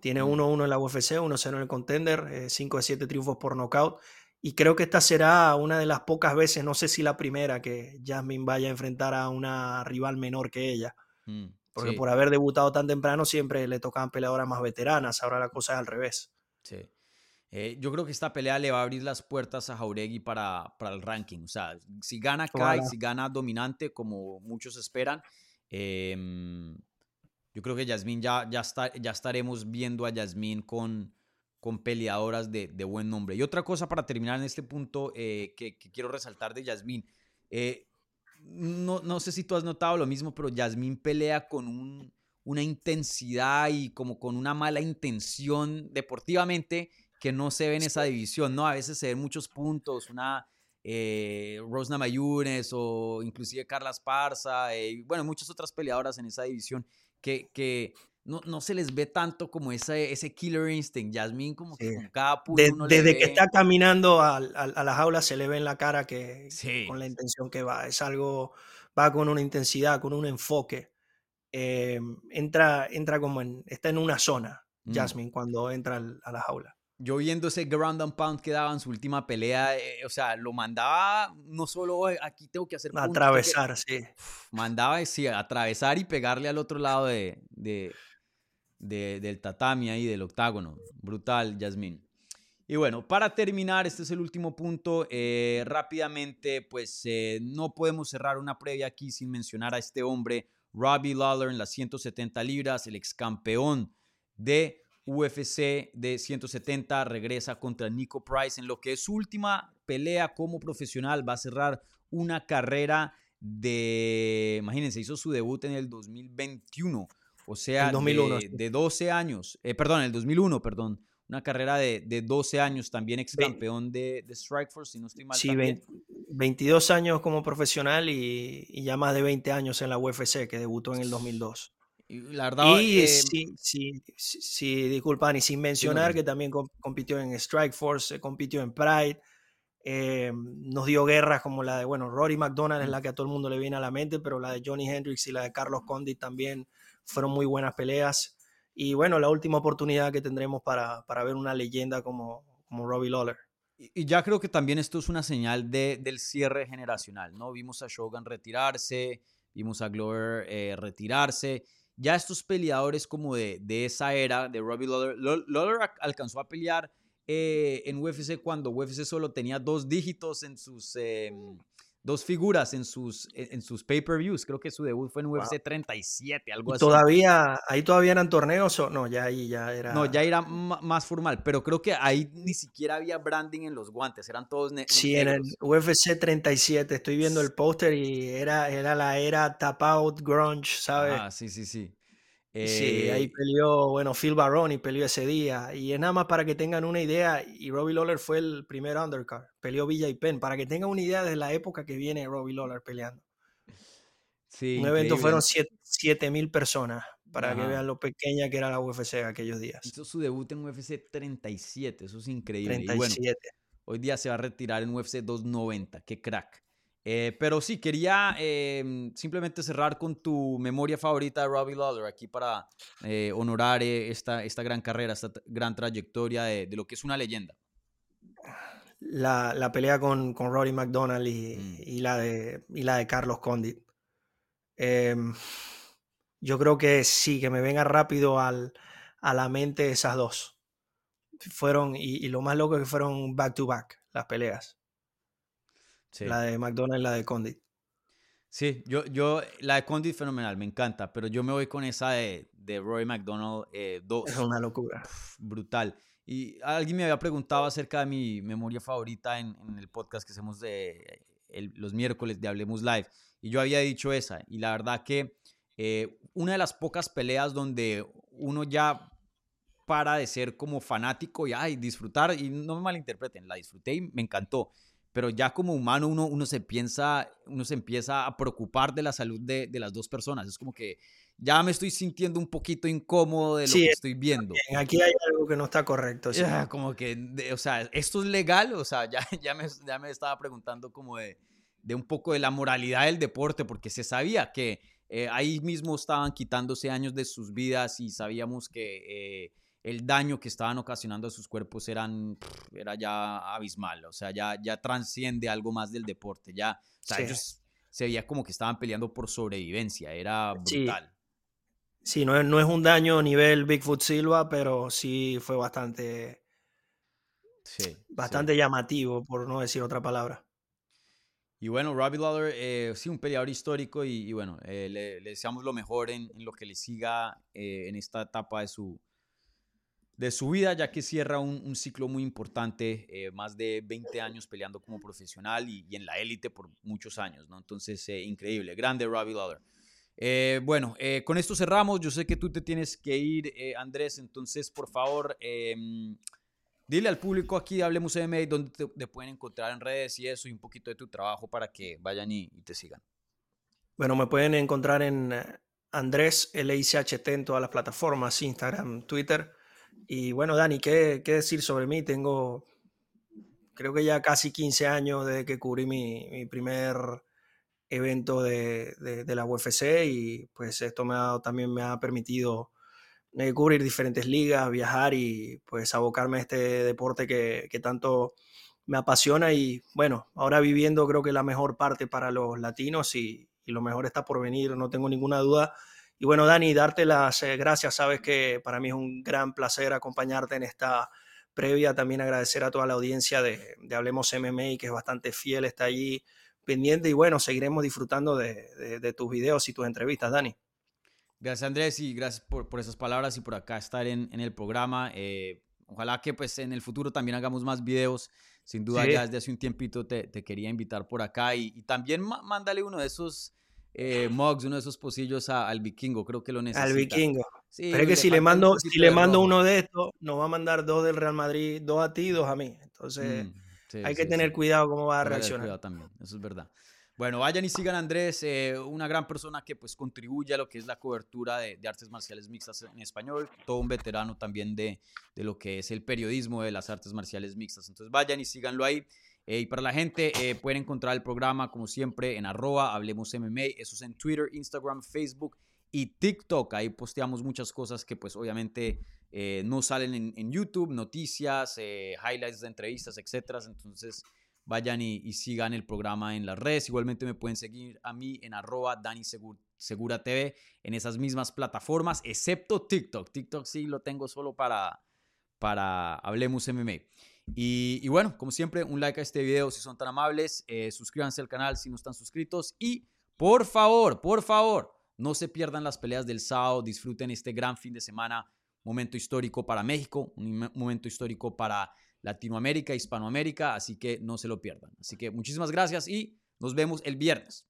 tiene 1-1 en la UFC, 1-0 en el contender, 5 de 7 triunfos por nocaut. Y creo que esta será una de las pocas veces, no sé si la primera, que Jasmine vaya a enfrentar a una rival menor que ella. Mm, Porque por haber debutado tan temprano siempre le tocaban peleadoras más veteranas, ahora la cosa es al revés. Sí. Eh, yo creo que esta pelea le va a abrir las puertas a Jauregui para, para el ranking. O sea, si gana Kai, si gana dominante, como muchos esperan, em, yo creo que Yasmín ya, ya, está, ya estaremos viendo a Yasmín con, con peleadoras de, de, buen nombre. Y otra cosa para terminar en este punto eh, que, quiero resaltar de Yasmín. Eh, no, no, sé si tú has notado lo mismo, pero Yasmín pelea con un, una intensidad y como con una mala intención deportivamente que no se ve en esa división, ¿no? A veces se ven muchos puntos, una eh, Rosna Mayunes o inclusive Carla Esparza, y bueno, muchas otras peleadoras en esa división que, que no, no, se les ve tanto como ese, ese killer instinct. Jasmine como que con cada punto Desde que está caminando a, a, la jaula se le ve en la cara que con la intención que va. Es algo, va con una intensidad, con un enfoque. Eh, entra, entra como en, está en una zona, mm. Jasmine, cuando entra a la jaula yo viendo ese ground and pound que daba en su última pelea, eh, o sea, lo mandaba no solo aquí tengo que hacer atravesar, sí. Mandaba sí, atravesar y pegarle al otro lado de, del tatami ahí, del octágono. Brutal, Yasmín. Y bueno, para terminar, este es el último punto. Eh, rápidamente, pues eh, no podemos cerrar una previa aquí sin mencionar a este hombre, Robbie Lawler, en las 170 libras, el ex campeón de UFC de 170 regresa contra Nico Price en lo que es su última pelea como profesional. Va a cerrar una carrera de, imagínense, hizo su debut en el 2021, o sea, de, 12 años, eh, perdón, en el 2001, perdón, una carrera de, de 12 años, también ex campeón de, de Strikeforce, si no estoy mal. Sí, 22 años como profesional y, y, ya más de 20 años en la UFC, que debutó en el 2002. Y la verdad. Y eh, sí, sí, sí, disculpan, y sin mencionar que también compitió en Strike Force, compitió en Pride. Eh, nos dio guerras como la de, bueno, Rory McDonald es la que a todo el mundo le viene a la mente, pero la de Johnny Hendricks y la de Carlos Condit también fueron muy buenas peleas. Y bueno, la última oportunidad que tendremos para, para ver una leyenda como, como Robbie Lawler. Y ya creo que también esto es una señal de, del cierre generacional, ¿no? Vimos a Shogun retirarse, vimos a Glover eh, retirarse ya estos peleadores como de, de esa era, de Robbie Lawler, Lawler alcanzó a pelear eh, en UFC cuando UFC solo tenía dos dígitos en sus... Em, dos figuras en sus, en sus pay-per-views. Creo que su debut fue en UFC 37, algo así. Todavía, ahí todavía eran torneos o no, ya ahí ya era. No, ya era más formal, pero creo que ahí ni siquiera había branding en los guantes, eran todos Sí, en el UFC 37, estoy viendo el póster y era, era la era tap out grunge, ¿sabes? Ah, sí, sí, sí sí, ahí eh, peleó, bueno, Phil Baroni peleó ese día. Y es nada más para que tengan una idea, y Robbie Lawler fue el primer undercard, peleó Villa y Penn, para que tengan una idea de la época que viene Robbie Lawler peleando. Sí, Un evento fueron 7 mil personas, para que vean lo pequeña que era la UFC aquellos días. Hizo su debut en UFC 37, eso es increíble. 37. hoy día se va a retirar en UFC 290, qué crack. Eh, pero sí, quería em, simplemente cerrar con tu memoria favorita de Robbie Lawler aquí para eh, honorar eh, esta, esta gran carrera, esta gran trayectoria de, lo que es una leyenda. La, la pelea con, con Rory McDonald y, mm. y, la de, y la de Carlos Condit. Em, yo creo que sí, que me venga rápido al, a la mente esas dos. Fueron, y, y lo más loco es que fueron back to back las peleas. La de McDonald's, la de Condit. Sí, yo, yo, la de Condit fenomenal, me encanta, pero yo me voy con esa de, de Roy McDonald 2. Eh, es una locura. brutal. Y alguien me había preguntado acerca de mi memoria favorita en, en el podcast que hacemos de los miércoles de Hablemos Live. Y yo había dicho esa. Y la verdad que eh, una de las pocas peleas donde uno ya para de ser como fanático y ay, disfrutar, y no me malinterpreten, la disfruté y me encantó pero ya como humano uno, uno, se piensa, uno se empieza a preocupar de la salud de, de las dos personas. Es como que ya me estoy sintiendo un poquito incómodo de lo que estoy viendo. Aquí hay algo que no está correcto. como que, o sea, ¿esto es legal? O sea, ya, <laughs> ya, me, ya me estaba preguntando como de, de un poco de la moralidad del deporte, porque se sabía que eh, ahí mismo estaban quitándose años de sus vidas y sabíamos que eh, el daño que estaban ocasionando a sus cuerpos eran, era ya abismal, o sea, ya, ya transciende algo más del deporte, ya, o sea, ellos se veía como que estaban peleando por sobrevivencia, era brutal. Sí, no, es, no es un daño a nivel Bigfoot Silva, pero sí fue bastante, sí, bastante llamativo, por no decir otra palabra. Y bueno, Robbie Lawler, eh, sí, un peleador histórico y, bueno, eh, le, deseamos lo mejor en, lo que le siga eh, en esta etapa de su, de su vida, ya que cierra un, ciclo muy importante, más de 20 años peleando como profesional y, en la élite por muchos años, ¿no? Entonces, increíble, grande Robbie Lawler. bueno, con esto cerramos. Yo sé que tú te tienes que ir, Andrés, entonces, por favor, em, Dile al público aquí, hablemos MMA, dónde te, pueden encontrar en redes y eso, y un poquito de tu trabajo para que vayan y, te sigan. Bueno, me pueden encontrar en eh, Andrés LICHT en todas las plataformas, Instagram, Twitter. Y bueno, Dani, ¿qué, ¿qué, decir sobre mí? Tengo, creo que ya casi 15 años desde que cubrí mi, mi primer evento de, de, la UFC y pues esto me ha, también me ha permitido eh, cubrir diferentes ligas, viajar y pues abocarme a este deporte que, que, tanto me apasiona y bueno, ahora viviendo creo que la mejor parte para los latinos y, y lo mejor está por venir, no tengo ninguna duda. Y bueno, Dani, darte las eh, gracias, sabes que para mí es un gran placer acompañarte en esta previa, también agradecer a toda la audiencia de, de Hablemos MMA, que es bastante fiel, está allí pendiente y bueno, seguiremos disfrutando de, de, de tus videos y tus entrevistas, Dani. Gracias Andrés y gracias por, por, esas palabras y por acá estar en, en el programa. Eh, ojalá que pues en el futuro también hagamos más videos. Sin duda ya desde hace un tiempito te, te quería invitar por acá y, y también mándale uno de esos eh, mugs, uno de esos pocillos al vikingo, creo que lo necesita. Al vikingo. Pero es que si le mando, si le mando uno de estos, nos va a mandar dos del Real Madrid, dos a ti y dos a mí. Entonces mm, hay que tener cuidado cómo va a reaccionar. también, eso es verdad. Bueno, vayan y sigan a Andrés, eh, una gran persona que pues contribuye a lo que es la cobertura de, artes marciales mixtas en español, todo un veterano también de, de, lo que es el periodismo de las artes marciales mixtas. Entonces vayan y síganlo ahí. Eh, y para la gente, eh, pueden encontrar el programa como siempre en arroba Hablemos MMA, eso es en Twitter, Instagram, Facebook y TikTok. Ahí posteamos muchas cosas que pues obviamente no salen en, YouTube, noticias, highlights de entrevistas, etcétera. Entonces vayan y, sigan el programa en las redes. Igualmente me pueden seguir a mí en arroba Dani en esas mismas plataformas, excepto TikTok. TikTok sí lo tengo solo para, para Hablemos MMA. Y, bueno, como siempre, un like a este video si son tan amables. Eh, suscríbanse al canal si no están suscritos. Y por favor, por favor, no se pierdan las peleas del sábado. Disfruten este gran fin de semana. Momento histórico para México, un momento histórico para Latinoamérica, Hispanoamérica, así que no se lo pierdan. Así que muchísimas gracias y nos vemos el viernes.